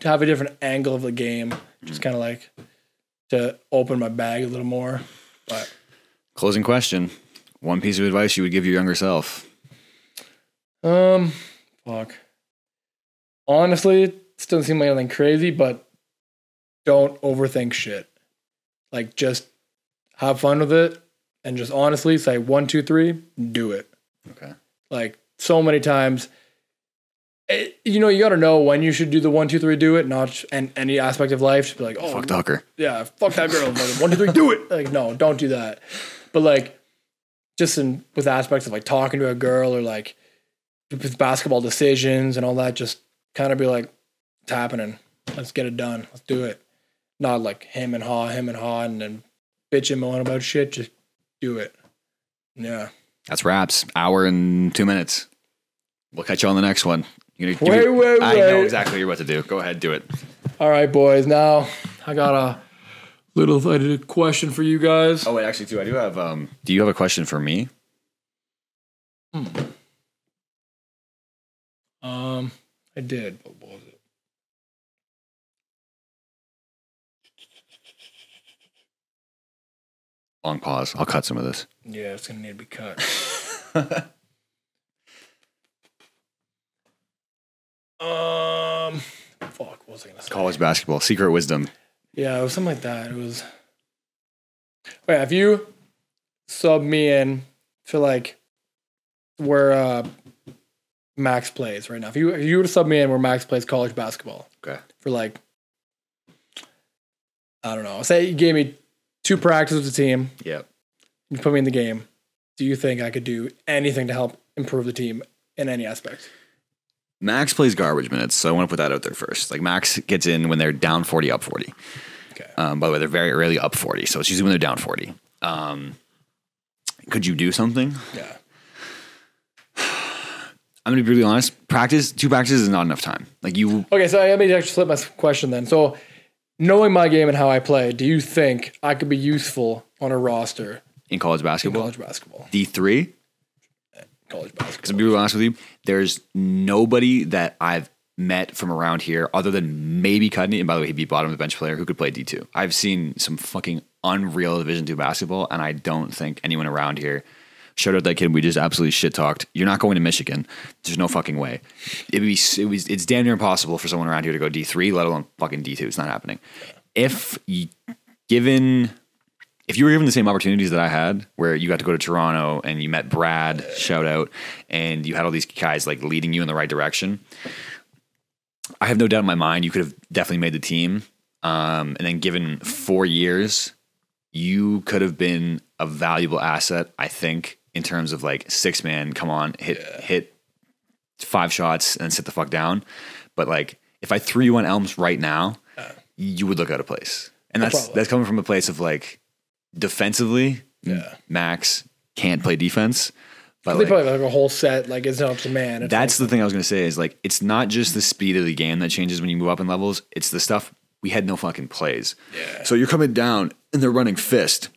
to have a different angle of the game, just kind of like to open my bag a little more. But
closing question? One piece of advice you would give your younger self.
um, fuck. Honestly, it doesn't seem like anything crazy, but don't overthink shit. Like just have fun with it and just honestly say one, two, three, do it.
Okay.
Like so many times, it, you know, you got to know when you should do the one, two, three, do it, not and any aspect of life. To be like, oh,
Fuck hooker.
yeah, fuck that girl. Like, one, two, three, do it. Like, no, don't do that. But like, just in with aspects of like talking to a girl or like with basketball decisions and all that, just kind of be like, it's happening. Let's get it done. Let's do it. Not like him and haw, him and haw, and then bitch him on about shit. Just do it. Yeah.
That's wraps. Hour and two minutes. We'll catch you on the next one. You're gonna
Wait,
your-
wait,
I know exactly what you're about to do. Go ahead, do it.
All right, boys. Now I got a little I did a question for you guys.
Oh wait, actually, too. I do have. Um, do you have a question for me? Hmm.
Um, I did. But what was it?
Long pause. I'll cut some of this.
Yeah, it's gonna need to be cut. um, fuck. What was I gonna say?
College basketball, secret wisdom.
Yeah, it was something like that. It was. Wait, if you sub me in for like where uh, Max plays right now, if you if you were to sub me in where Max plays college basketball
Okay.
for like, I don't know, say you gave me two practices with the team,
Yep.
you put me in the game. Do you think I could do anything to help improve the team in any aspect?
Max plays garbage minutes, so I want to put that out there first. Like Max gets in when they're down forty, up forty.
Okay.
Um, by the way, they're very rarely up forty, so it's usually when they're down forty. Um, could you do something?
Yeah.
I'm gonna be really honest. Practice, two practices is not enough time. Like you,
Okay, so let me actually flip my question then. So, knowing my game and how I play, do you think I could be useful on a roster
in college
in
basketball,
college basketball?
D three.
College basketball.
Because To be honest with you, there's nobody that I've met from around here other than maybe Cudney. And by the way, he'd be bottom of the bench player who could play D two. I've seen some fucking unreal Division two basketball, and I don't think anyone around here. Shout out that kid. We just absolutely shit talked. You're not going to Michigan. There's no fucking way. It'd be it was it's damn near impossible for someone around here to go D three, let alone fucking D two. It's not happening. If you, given if you were given the same opportunities that I had, where you got to go to Toronto and you met Brad, shout out, and you had all these guys like leading you in the right direction, I have no doubt in my mind you could have definitely made the team. Um, and then given four years, you could have been a valuable asset, I think, in terms of like six man, come on, hit hit five shots and sit the fuck down. But like if I threw you on Elms right now, you would look out of place. And that's
Probably.
that's coming from a place of like defensively,
Yeah.
Max can't play defense. But
They
like,
probably have like a whole set, like it's not up to man. It's
that's the thing I was gonna say is like it's not just the speed of the game that changes when you move up in levels. It's the stuff we had no fucking plays. Yeah. So you're coming down and they're running fist.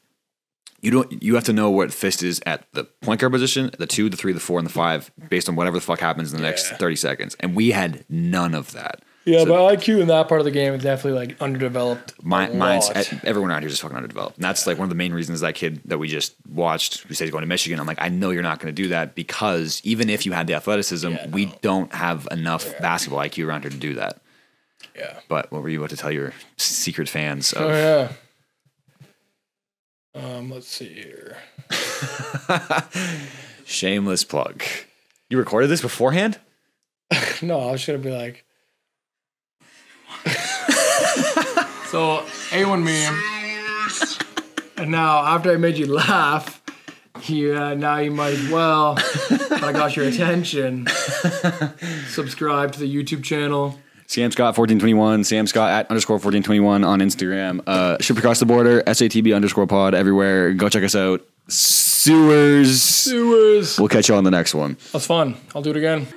You don't. You have to know what fist is at the point guard position, the two, the three, the four, and the five, based on whatever the fuck happens in the next thirty seconds. And we had none of that.
yeah,
So
but IQ in that part of the game is definitely like underdeveloped.
my, mine's everyone around here is fucking underdeveloped. And that's like one of the main reasons that kid that we just watched who said he's going to Michigan. I'm like, I know you're not going to do that because even if you had the athleticism,
Yeah,
we
no.
don't have enough basketball IQ around here to do that.
yeah.
But what were you about to tell your secret fans of?
Oh yeah. Um, let's see here.
Shameless plug. You recorded this beforehand?
No, I was gonna be like. so A1 meme, and now after I made you laugh, you uh, now you might as well. if I got your attention. Subscribe to the YouTube channel.
Sam Scott fourteen twenty one. Sam Scott at underscore fourteen twenty one on Instagram. Uh, ship across the border. SATB underscore pod everywhere. Go check us out. Sewers.
Sewers.
We'll catch you on the next one.
That's fun. I'll do it again.